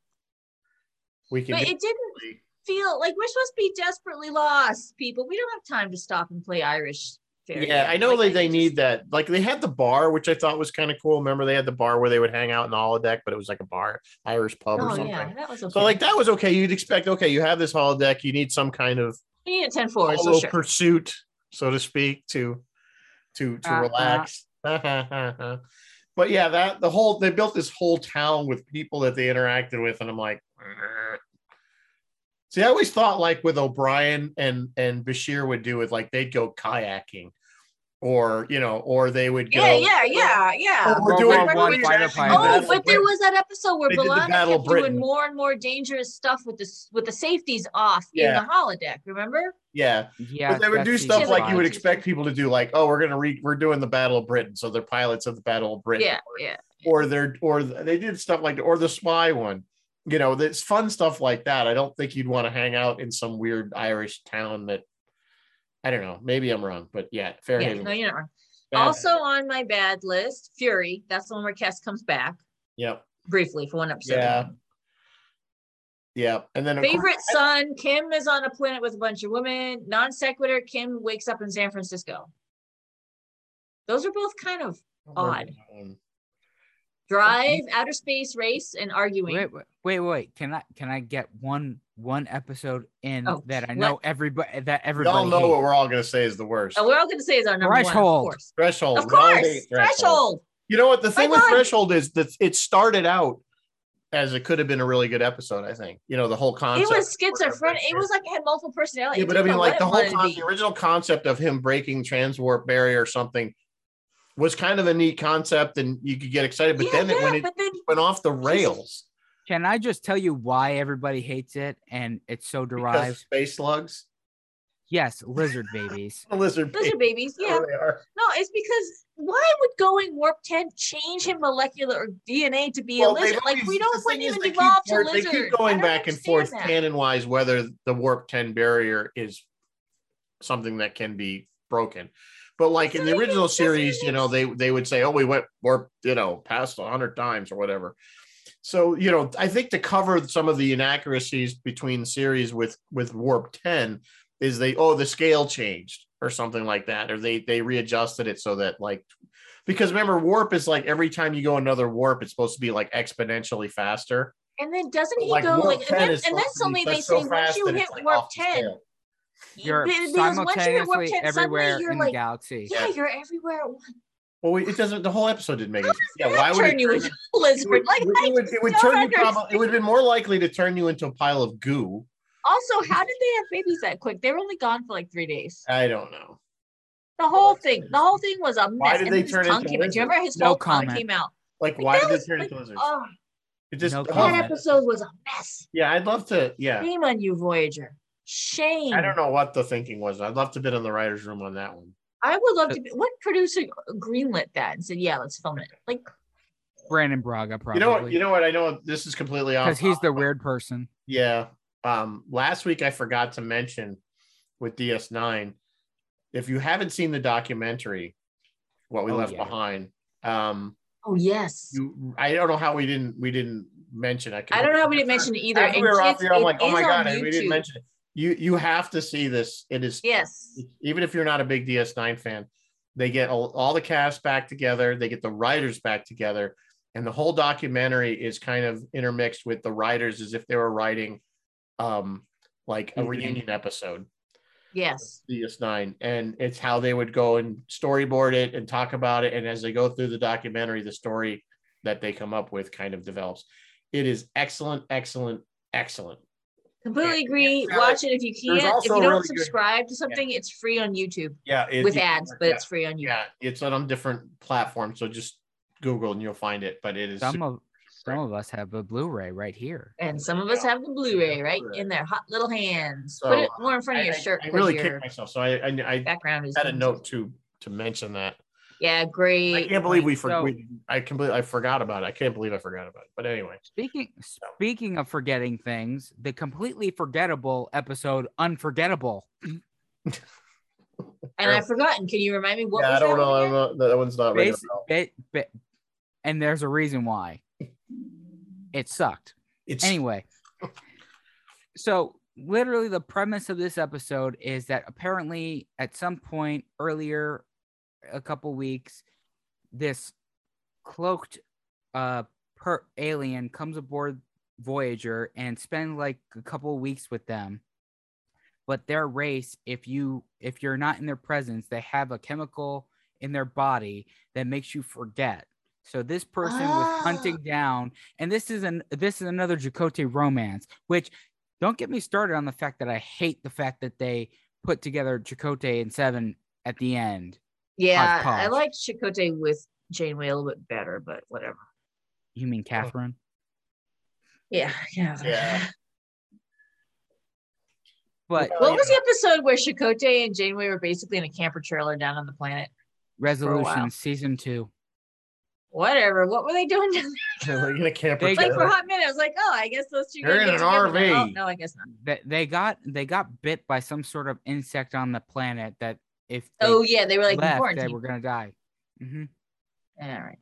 we can. but it didn't feel like we're supposed to be desperately lost, people. We don't have time to stop and play Irish. Fairhaven. yeah, I know Like, they, they just- need that. Like they had the bar, which I thought was kind of cool. Remember, they had the bar where they would hang out in the holodeck, but it was like a bar, Irish pub or Oh something. yeah, that was okay. So like that was okay. You'd expect okay, you have this holodeck, you need some kind of we need a 10 4, so sure. pursuit, so to speak, to to to Uh-uh. relax. but yeah, that the whole they built this whole town with people that they interacted with, and I'm like, see, I always thought like with O'Brien and and Bashir would do it, like they'd go kayaking, or you know, or they would go. Yeah, yeah, yeah, yeah. Oh, we're World doing War One fighter pilot. Oh, but of there was that episode where They did the B'Elanna Battle of kept doing more and more dangerous stuff with this with the safeties off Yeah. in the holodeck. Remember? yeah. yeah. but they would that's do season stuff like you five. would expect people to do, like, oh, we're gonna read, we're doing the Battle of Britain, so they're pilots of the Battle of Britain. Yeah, yeah. or they're or they did stuff like or the spy one you know that's fun stuff like that i don't think you'd want to hang out in some weird irish town that i don't know maybe i'm wrong but yeah Yeah, fairhaven no, you're not wrong. Bad. Also on my bad list, Fury. That's the one where Kes comes back yep briefly for one episode. Yeah. Yeah. and then of course- Favorite son, Kim is on a planet with a bunch of women. Non sequitur, Kim wakes up in San Francisco. Those are both kind of odd. Drive, outer space race, and arguing. Wait, wait, wait, wait. Can I can I get one one episode in Oh, that I what? know everybody that we everybody all know what we're all going to say is the worst Oh, we're all going to say is our number Threshold. one. Of threshold Of course. hate Threshold. you know what the thing My with God. threshold is that it started out as it could have been a really good episode i think you know the whole concept. It concept was schizophrenic. It was like it had multiple personalities. Yeah, but I mean, like the whole con- the original concept of him breaking trans warp barrier or something was kind of a neat concept, and you could get excited. But Yeah, then it, when it then went off the rails Can I just tell you why everybody hates it and it's so because derived? space slugs, Yes, lizard babies. lizard, lizard babies. Yeah. There they are. No, it's because why would going warp 10 change him molecular or DNA to be Well, a they've lizard? Like we don't thing wouldn't even they evolve to warp- lizard. They keep going back and forth that. canon wise whether the warp 10 barrier is something that can be broken. But like in the Doesn't even- original series, you know, they they would say, "Oh, we went warp, you know, past a hundred times or whatever." So you know, I think to cover some of the inaccuracies between series with with warp ten is they oh the scale changed or something like that, or they they readjusted it so that like because remember warp is like every time you go another warp, it's supposed to be like exponentially faster. And then doesn't he Like go like and then, and then supposed suddenly they so say once you hit like, warp 10. You're because once you hit warp simultaneously 10, everywhere suddenly you're in like, the galaxy. yeah, you're everywhere at once. Well, it doesn't. The whole episode didn't make How oh, it. Yeah, why would turn it you turn into a lizard? It would, Like, I it would, it would don't turn you probably. It would have been more likely to turn you into a pile of goo. Also, how did they have babies that quick? They were only gone for like three days. I don't know. The whole thing, the whole thing was a mess. Why did and they then his turn into came out. Do you remember his No whole tongue came out? Like, Like, why did was they turn like, into lizards? Oh, it just. No the that comment. episode was a mess. yeah, I'd love to. Yeah, Shame on you, Voyager. Shame. I don't know what the thinking was. I'd love to have been in the writers' room on that one. I would love to be. What producer greenlit that and said, "Yeah, let's film it"? Like, Brannon Braga probably. You know what? You know what? I know this is completely off. because he's the weird person. Yeah. Um, last week I forgot to mention with DS9, if you haven't seen the documentary, what we Oh, left yeah. behind. Um, Oh yes. you, I don't know how we didn't we didn't mention it. I don't know how we didn't mention it either. After we were off here, I'm like, oh my god, on we didn't mention it. You you have to see this. It is Yes. even if you're not a big DS9 fan, they get all, all the cast back together, they get the writers back together, and the whole documentary is kind of intermixed with the writers as if they were writing um like a reunion episode Yes. DS9 and it's how they would go and storyboard it and talk about it and as they go through the documentary the story that they come up with kind of develops. It is excellent excellent excellent. Completely Yeah. agree. Yeah. Watch it if you can't. If you don't really good- subscribe to something, it's free on YouTube Yeah, it, with it- ads, but yeah. it's free on YouTube. yeah it's on different platforms so just google and you'll find it but it is Some of some of us have a Blu-ray right here. And some of us have the Blu-ray right in their hot little hands. So, Put it more in front of I, your I- shirt. I 'cause really your kicked myself so i i, I background is had a note to to mention that Yeah, great. i can't believe we, for, So- we i completely i forgot about it i can't believe i forgot about it but anyway Speaking speaking of forgetting things, the completely forgettable episode Unforgettable. And I've forgotten. Can you remind me what yeah was i don't that know I'm again? not, that one's not ringing a Basi- bell. ba- ba- and there's a reason why. It sucked. it's Anyway, so literally the premise of this episode is that apparently at some point earlier a couple weeks this cloaked uh per alien comes aboard Voyager and spends like a couple weeks with them. But their race if you if you're not in their presence they have a chemical in their body that makes you forget. So this person was hunting Ah. down and this is an this is another Chakotay romance which don't get me started on the fact that I hate the fact that they put together Chakotay and Seven at the end Yeah, I liked Chakotay with Janeway a little bit better, but whatever. you mean Catherine Yeah, yeah. Yeah. but What you was the episode where Chakotay and Janeway were basically in a camper trailer down on the planet? resolution season two Whatever. What were they doing down there? like in a camper They- Like for a hot minute, I was like, oh, I guess those two. They're in an together then. Oh, RV. no, I guess not. they, they got they got bit by some sort of insect on the planet that if they Oh yeah, they were like in left they were gonna die mm-hmm. All right.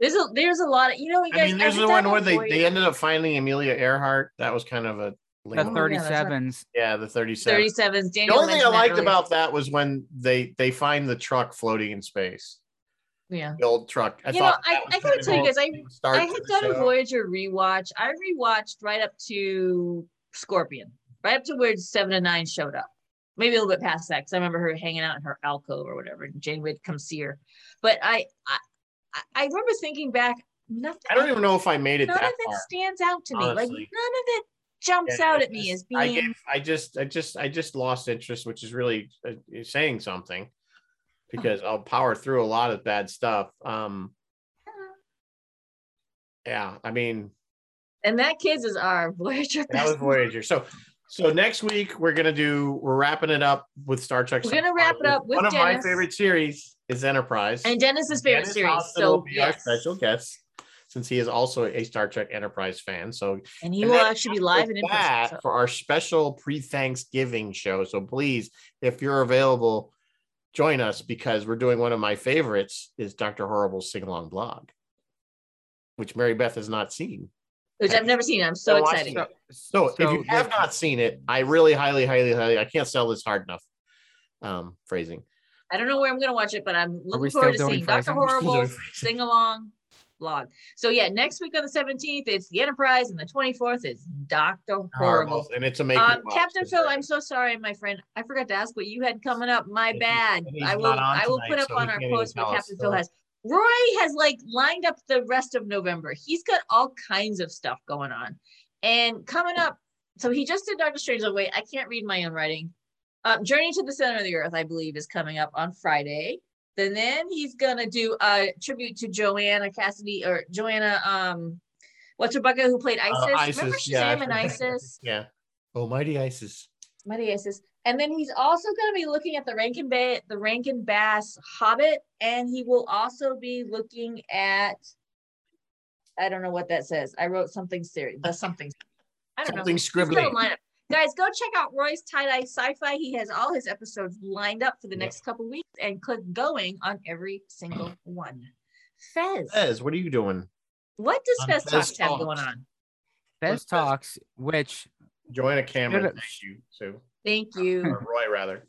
There's a there's a lot of you know you i mean there's the one where they, voyage- they ended up finding amelia earhart that was kind of a the lame- Oh, yeah, that's 37s yeah the 37 37s. the only thing i mentioned that liked earlier. about that was when they they find the truck floating in space yeah. the old truck. I You know, thought I- I gotta tell you guys, I- I had the done a. Voyager rewatch. I rewatched right up to Scorpion, right up to where seven and nine showed up. Maybe a little bit past that because I remember her hanging out in her alcove or whatever, and Jane would come see her. But I, I, I- I remember thinking back. Nothing. I don't even know if I made it None that of it far. stands out to me. Like none of it jumps Yeah, out I at me just- as I, being. gave, I just, I just, I just lost interest, which is really uh, saying something, because I'll power through a lot of bad stuff. Um, yeah, I mean, and that kids is our Voyager. that was Voyager. So, so next week we're gonna do, we're wrapping it up with Star Trek. We're gonna wrap it up with one of my favorite series is Enterprise. and Dennis's favorite Dennis series. Austin will So be our special guest, since he is also a Star Trek Enterprise fan. So and he And will actually be live and in that person. so- for our special pre-Thanksgiving show. So please, if you're available, join us because we're doing one of my favorites is Dr. Horrible's sing along blog, which Mary Beth has not seen. Which I've never seen. I'm so Don't excited. it. So, if you have not seen it, I really highly, highly, highly, I can't sell this hard enough. Um, phrasing. I don't know where I'm gonna watch it, but I'm looking forward to seeing Dr. phrasing? We're still doing Horrible sing along vlog. So yeah, next week on the 17th, it's the Enterprise, and the 24th is Dr. Horrible. And it's amazing. Um, Captain Phil, I'm so sorry, my friend. I forgot to ask what you had coming up. My bad. I will. I will tonight, put up so on our post what tell us, Captain Phil so- has. Roy has like lined up the rest of November. He's got all kinds of stuff going on, and coming up. So he just did Doctor Strange. Wait, I can't read my own writing. Um, Journey to the Center of the Earth, I believe, is coming up on Friday. Then then he's gonna do a tribute to Joanna Cassidy or Joanna. Um, what's her bucket who played Isis? Uh, Remember Isis, yeah, and. Isis? Yeah. Oh, mighty Isis. Mighty Isis. And then he's also going to be looking at the Rankin Bay, the Rankin Bass Hobbit, and he will also be looking at. I don't know what that says. I wrote something serious. The something. I don't Something know. He's got a scribbly. Guys, go check out Roy's Tie Dye Sci-Fi. He has all his episodes lined up for the Yep. next couple weeks and click going on every single one. Fez, Fez, what are you doing? what does Fez, Fez Talks have going on? Fez Fez- Talks, which Joanna Cameron, Should've- thank you, Sue. Thank you. Or Roy, rather.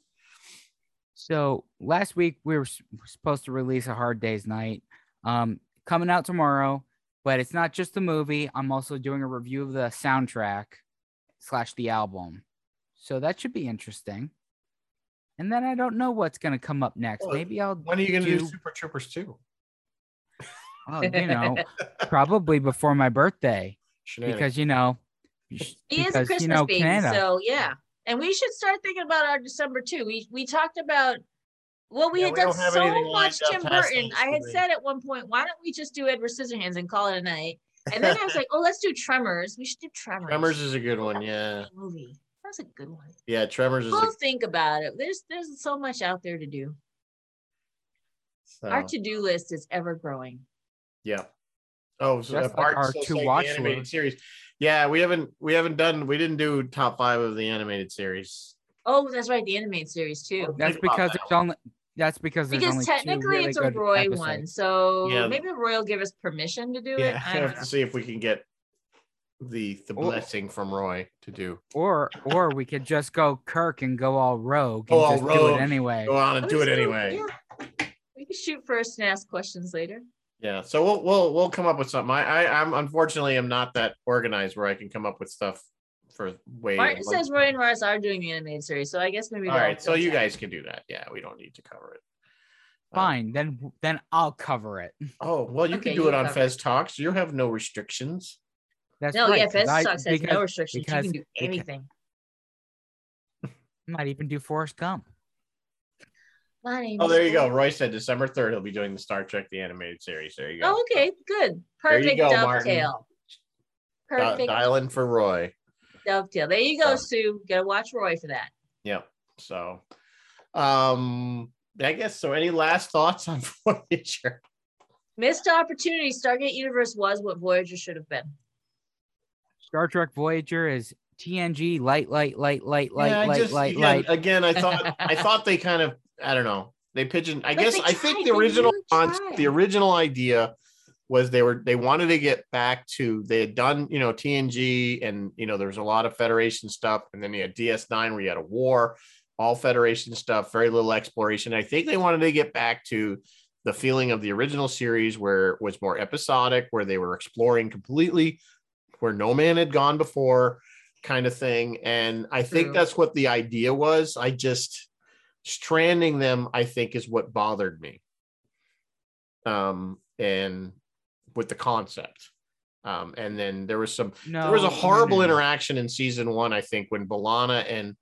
So last week we were supposed to release a Hard Days Night, um, coming out tomorrow. But it's not just the movie. I'm also doing a review of the soundtrack slash the album, so that should be interesting. And then I don't know what's gonna come up next. Well, Maybe I'll, When are you going to do Do- Super Troopers 2? oh, you know, probably before my birthday because you know, sh- He is a Christmas you know baby, Canada. so yeah. And we should start thinking about our December too. We we talked about well, we Yeah, had we done so much up Tim Burton. I had said at one point, why don't we just do Edward Scissorhands and call it a night? And then I was like, oh, let's do Tremors. We should do Tremors. Tremors is a good one. Yeah. movie. That's a good one. Yeah. Tremors is a, We'll think about it. There's there's so much out there to do. so, Our to-do list is ever growing. yeah. Oh, so Just like our so to watch animated list. series. Yeah, we haven't we haven't done we didn't do top five of the animated series. Oh, that's right, the animated series too. Oh, That's Think about because that it's only. That's because there's Because only two technically really it's a Roy episodes. one, so Yeah. maybe Roy will give us permission to do it. Yeah, I I have to see if we can get the the Oh. blessing from Roy to do. Or or we could just go Kirk and go all rogue Go and all just do rogue. it anyway. Go on and do it Let's anyway. yeah. We can shoot first and ask questions later. Yeah, so we'll we'll we'll come up with something. I, I I'm unfortunately am not that organized where I can come up with stuff for way. Martin says Roy and Ross are doing the animated series, so I guess maybe. All right, so you chat. guys can do that. Yeah, we don't need to cover it. Uh, Fine, then then I'll cover it. Oh well, you Okay, can do you it on cover Fez Talks. You have no restrictions. That's No, right. yeah, 'cause Fez I- Talks has because no restrictions. because- you can do anything. I might even do Forrest Gump. My name Oh, is there you go. Roy. Roy said December third he'll be doing the Star Trek the animated series. There you go. Oh, okay, good. There you Perfect go, Martin. dovetail. Di- Perfect dialing for Roy. dovetail. There you go. Sue. Gotta watch Roy for that. Yep. So, um, I guess so. Any last thoughts on Voyager? Missed opportunity. Stargate Universe was what Voyager should have been. Star Trek Voyager is TNG light, light, light, light, light, Yeah, I light, just- light, again, light. Again, I thought I thought they kind of I don't know. They pigeon. I But guess I think the original the original idea was they were they wanted to get back to they had done you know TNG and you know there was a lot of Federation stuff and then you had DS9 where you had a war, all Federation stuff, very little exploration. I think they wanted to get back to the feeling of the original series where it was more episodic, where they were exploring completely, where no man had gone before, kind of thing. And I think True. that's what the idea was. I just stranding them, I think, is what bothered me. Um, and with the concept. Um, and then there was some no, there was a horrible no. interaction in season one, I think, when B'Elanna and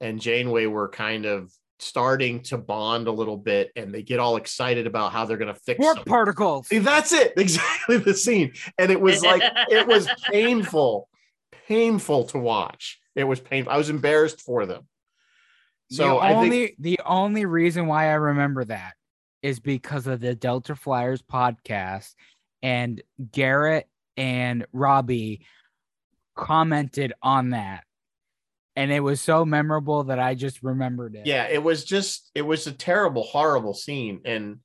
and Janeway were kind of starting to bond a little bit, and they get all excited about how they're going to fix. Warp particles. See, that's it, exactly the scene, and it was like it was painful, painful to watch. It was painful. I was embarrassed for them. So the I only think the only reason why I remember that is because of the Delta Flyers podcast and Garrett and Robbie commented on that. And it was so memorable that I just remembered it. yeah, it was just it was a terrible, horrible scene, and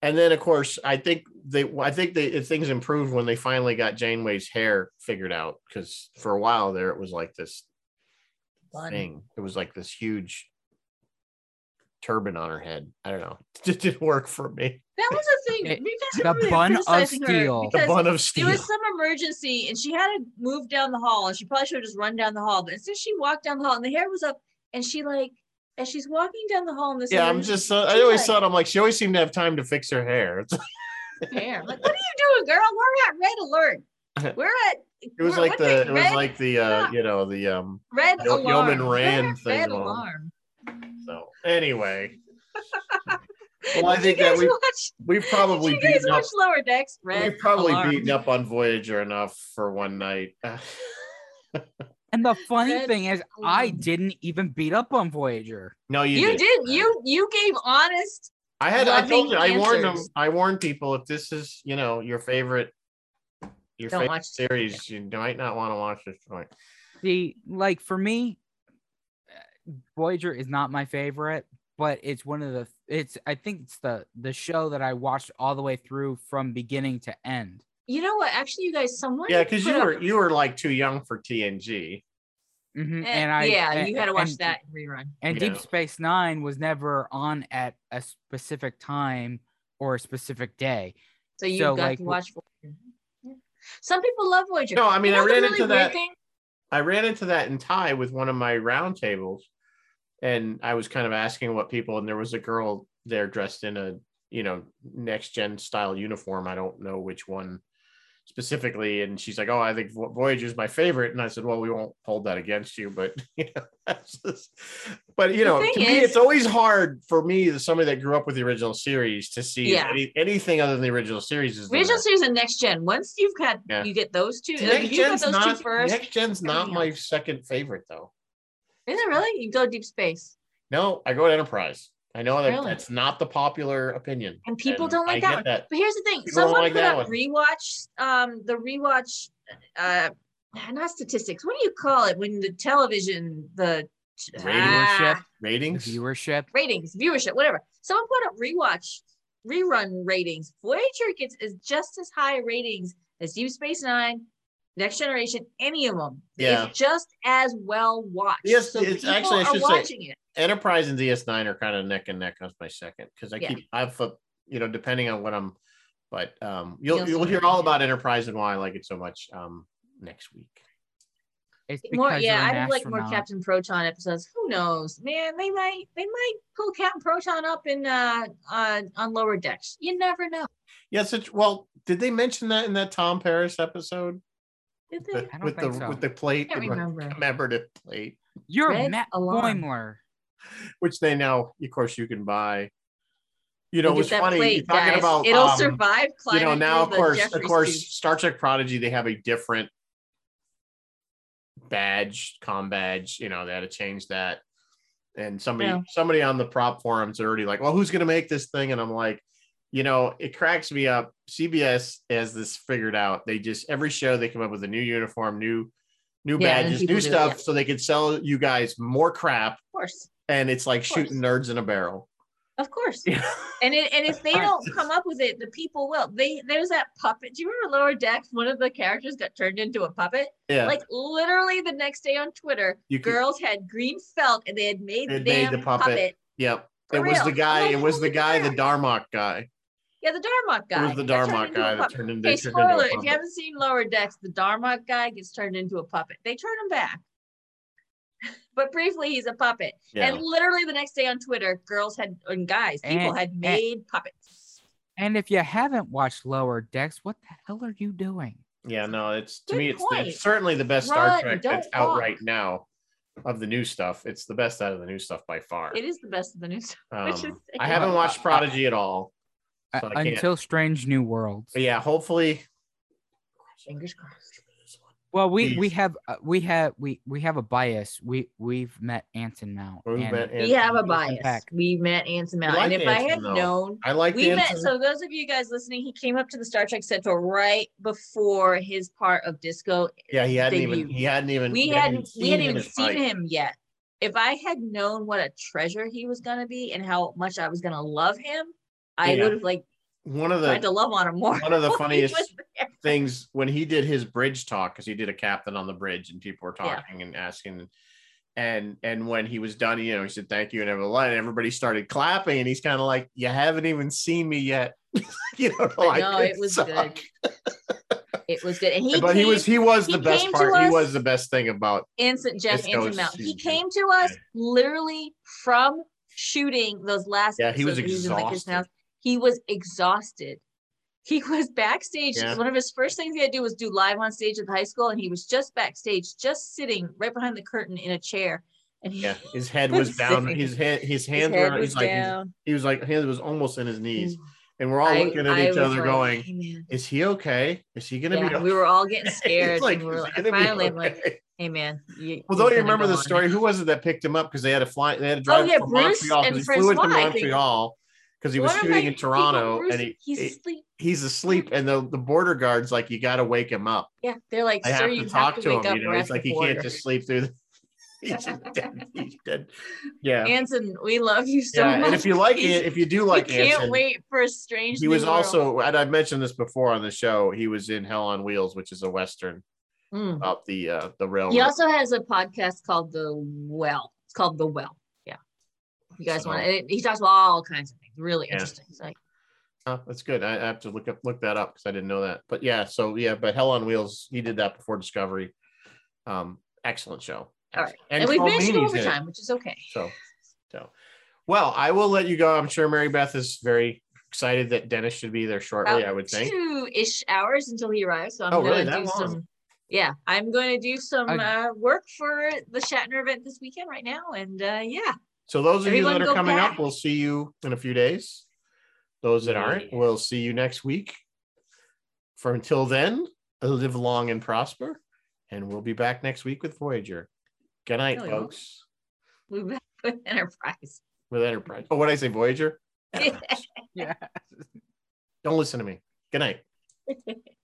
and then of course I think they I think they things improved when they finally got Janeway's hair figured out because for a while there it was like this Fun. thing. It was like this huge turban on her head. I don't know. It just didn't work for me. That was a thing. It- the really bun of steel. The bun of There steel. was some emergency and she had to move down the hall and she probably should have just run down the hall. But instead she walked down the hall and the hair was up and she like as she's walking down the hall in this Yeah, I'm just. Uh, I always like, thought I'm like she always seemed to have time to fix her hair. It's- hair. Like, what are you doing, girl? We're at red alert. We're at It was like the. it? It was red, like the. uh You know the. um red Yo- alarm. Yeoman Rand thing Red alarm. So anyway. well, I think that we watch, we've probably did you guys beaten up. watch Lower Decks? Red We've probably alarm. beaten up on Voyager enough for one night. And the funny Red thing is, I didn't even beat up on Voyager. no, you, You did. did. You you gave honest. I had. I told loving you. I warned them. I warned people if this is you know your favorite. Your Don't watch series, you might not want to watch this joint. See, like for me, uh, Voyager is not my favorite, but it's one of the it's I think it's the the show that I watched all the way through from beginning to end. You know what? Actually, you guys, someone Yeah, because you up- were you were like too young for TNG. Mhm, eh, And I yeah, and- you had to watch and- that rerun. And Yeah. Deep Space Nine was never on at a specific time or a specific day. So you So, got like, to watch Voyager. Yeah. Some people love Voyager. No, I mean, You I know the ran really into that- Thing? I ran into that in Thai with one of my roundtables, and I was kind of asking what people, and there was a girl there dressed in a you know next gen style uniform. I don't know which one specifically, and she's like, "Oh, I think Vo- Voyager's my favorite," and I said, "Well, we won't hold that against you, but you know, just, but you know, to me, it's always hard for me, as somebody that grew up with the original series, to see Yeah. any, anything other than the original series is the Original best. series and next gen. Once you've got Yeah. you get those two, Next gen's those not two first, next gen's not my else. second favorite though. is it really? You go deep space. No, I go to Enterprise. I know that Really? that's not the popular opinion. And people and don't like that that. But here's the thing: People someone like put that up one. rewatch, um, the rewatch, uh, not statistics. What do you call it when the television, the Viewership. Ah, Ratings. viewership. ratings, viewership, whatever. Someone put up rewatch, rerun ratings. Voyager gets is just as high ratings as Deep Space Nine, Next Generation, any of them. Yeah. it's just as well watched. Yes, so it's actually, I should say- watching it. Enterprise and DS9 are kind of neck and neck. That's my second because I Yeah. keep I've you know depending on what I'm, but um you'll You'll you'll hear all about Enterprise and why I like it so much um next week. It's more yeah i'd like more captain proton episodes who knows man they might they might pull captain proton up in uh on on lower decks you never know Yes, it's well. Did they mention that in that Tom Paris episode Did The- they? I don't with the so. with the plate, the remember. commemorative plate, You're Red Matt alarm. Boimler. which they now, of course, you can buy. You know, Look it's that funny plate, you're talking guys. about. it'll um, survive you climbing know now of through the course of course tube. star trek prodigy they have a different badge com badge you know they had to change that and somebody Yeah. somebody on the prop forums are already like well who's going to make this thing and i'm like you know it cracks me up. Cbs has this figured out. They just every show they come up with a new uniform new new Yeah, badges new do it, stuff yeah. so they can sell you guys more crap of course. and it's like shooting nerds in a barrel. Of course. Yeah. and it, and if they don't come up with it the people will. They there's that puppet. Do you remember lower decks? One of the characters got turned into a puppet? Yeah. Like literally the next day on twitter You could- girls had green felt and they had made the They'd made the puppet. puppet. yep. For it was the guy it was the guy the darmok guy Yeah, the Darmok guy. It was the got Darmok guy that turned into. Okay, turned into a spoiler: if you haven't seen Lower Decks, the Darmok guy gets turned into a puppet. They turn him back, but briefly he's a puppet. Yeah. And literally the next day on Twitter, girls had and guys, people And- had made puppets. And if you haven't watched Lower Decks, what the hell are you doing? Yeah, no, it's to Good me, it's, point. it's certainly the best Star Trek don't that's out right now of the new stuff. It's the best out of the new stuff by far. It is the best of the news. Um, which is- I haven't watched Prodigy at all. So I can't- until Strange New Worlds. But yeah, hopefully. Fingers crossed. Well, we we have uh, we have we we have a bias. We we've met Anson Mount. We've and met We have a bias. Peck. We met Anson Mount, We and like if I had though. known, I like we the met. So those of you guys listening, he came up to the Star Trek Central right before his part of Disco yeah, he hadn't even. He hadn't even. we he hadn't we hadn't even seen fight. him yet. If I had known what a treasure he was gonna be and how much I was gonna love him, I Yeah. would have like One of tried to the love on him more. one of the funniest things when he did his bridge talk because he did a captain on the bridge and people were Yeah. talking and asking and and when he was done you know he said thank you and everyone and everybody started clapping and he's kind of like you haven't even seen me yet you know like, know, it was suck. good. It was good, and he but he was he was he the best part he was the best thing about instant Jeff Anson Mount. He came to us literally from shooting those last. Yeah, he was episodes where in, like, exhausted. house. He was exhausted. He was backstage. Yeah. One of his first things he had to do was do live on stage at the high school, and he was just backstage, just sitting right behind the curtain in a chair. And he, yeah his head was down Sitting. his head his his hands head were he's like down. he was like his was almost in his knees mm. and we're all I- looking at each other like, going "Hey, is he okay is he gonna Yeah, be okay? we were all getting scared. like, we like, finally, I'm like, "Hey, man." You, Well, don't you remember the story? it." Who was it that picked him up because they had to fly? They had to oh, drive Oh, yeah, from Bruce Montreal and he flew into Francois, I think. Montreal, because he was One shooting in Toronto and he, he's he- asleep. he's asleep and the, the border guards like you got to wake him up. Yeah, they're like, I have you to talk have to to him. You know, he's like he can't just sleep through the. He's dead. He's dead. Yeah. Anson, we love you so yeah, much. and if you like it, if you do like can't Anson, wait for a strange. he was World. also, and I've mentioned this before on the show. He was in Hell on Wheels, which is a western Mm. up the uh the railroad. He also has a podcast called The Well. It's called The Well. Yeah. You guys So- want to? He talks about all kinds of things. Really Yeah. interesting. Like, Oh, that's good. I, I have to look up look that up because I didn't know that. But yeah, so yeah, but Hell on Wheels, he did that before Discovery. Um, excellent show. All right. And, and, we Carl managed to go in overtime, which is okay. So, so, well, I will let you go. I'm sure Mary Beth is very excited that Dennis should be there shortly. I would think. two ish hours until he arrives. So I'm Oh, gonna really? That do long? some. Yeah, I'm going to do some I- uh, work for the Shatner event this weekend right now, and uh, yeah, So those of Everyone you that are coming back. up, we'll see you in a few days. Those that aren't, we'll see you next week. For until then, live long and prosper, and we'll be back next week with Voyager. Good night, No, we won't. folks. we're back with Enterprise. With Enterprise. Oh, what did I say, Voyager? Yeah. Don't listen to me. Good night.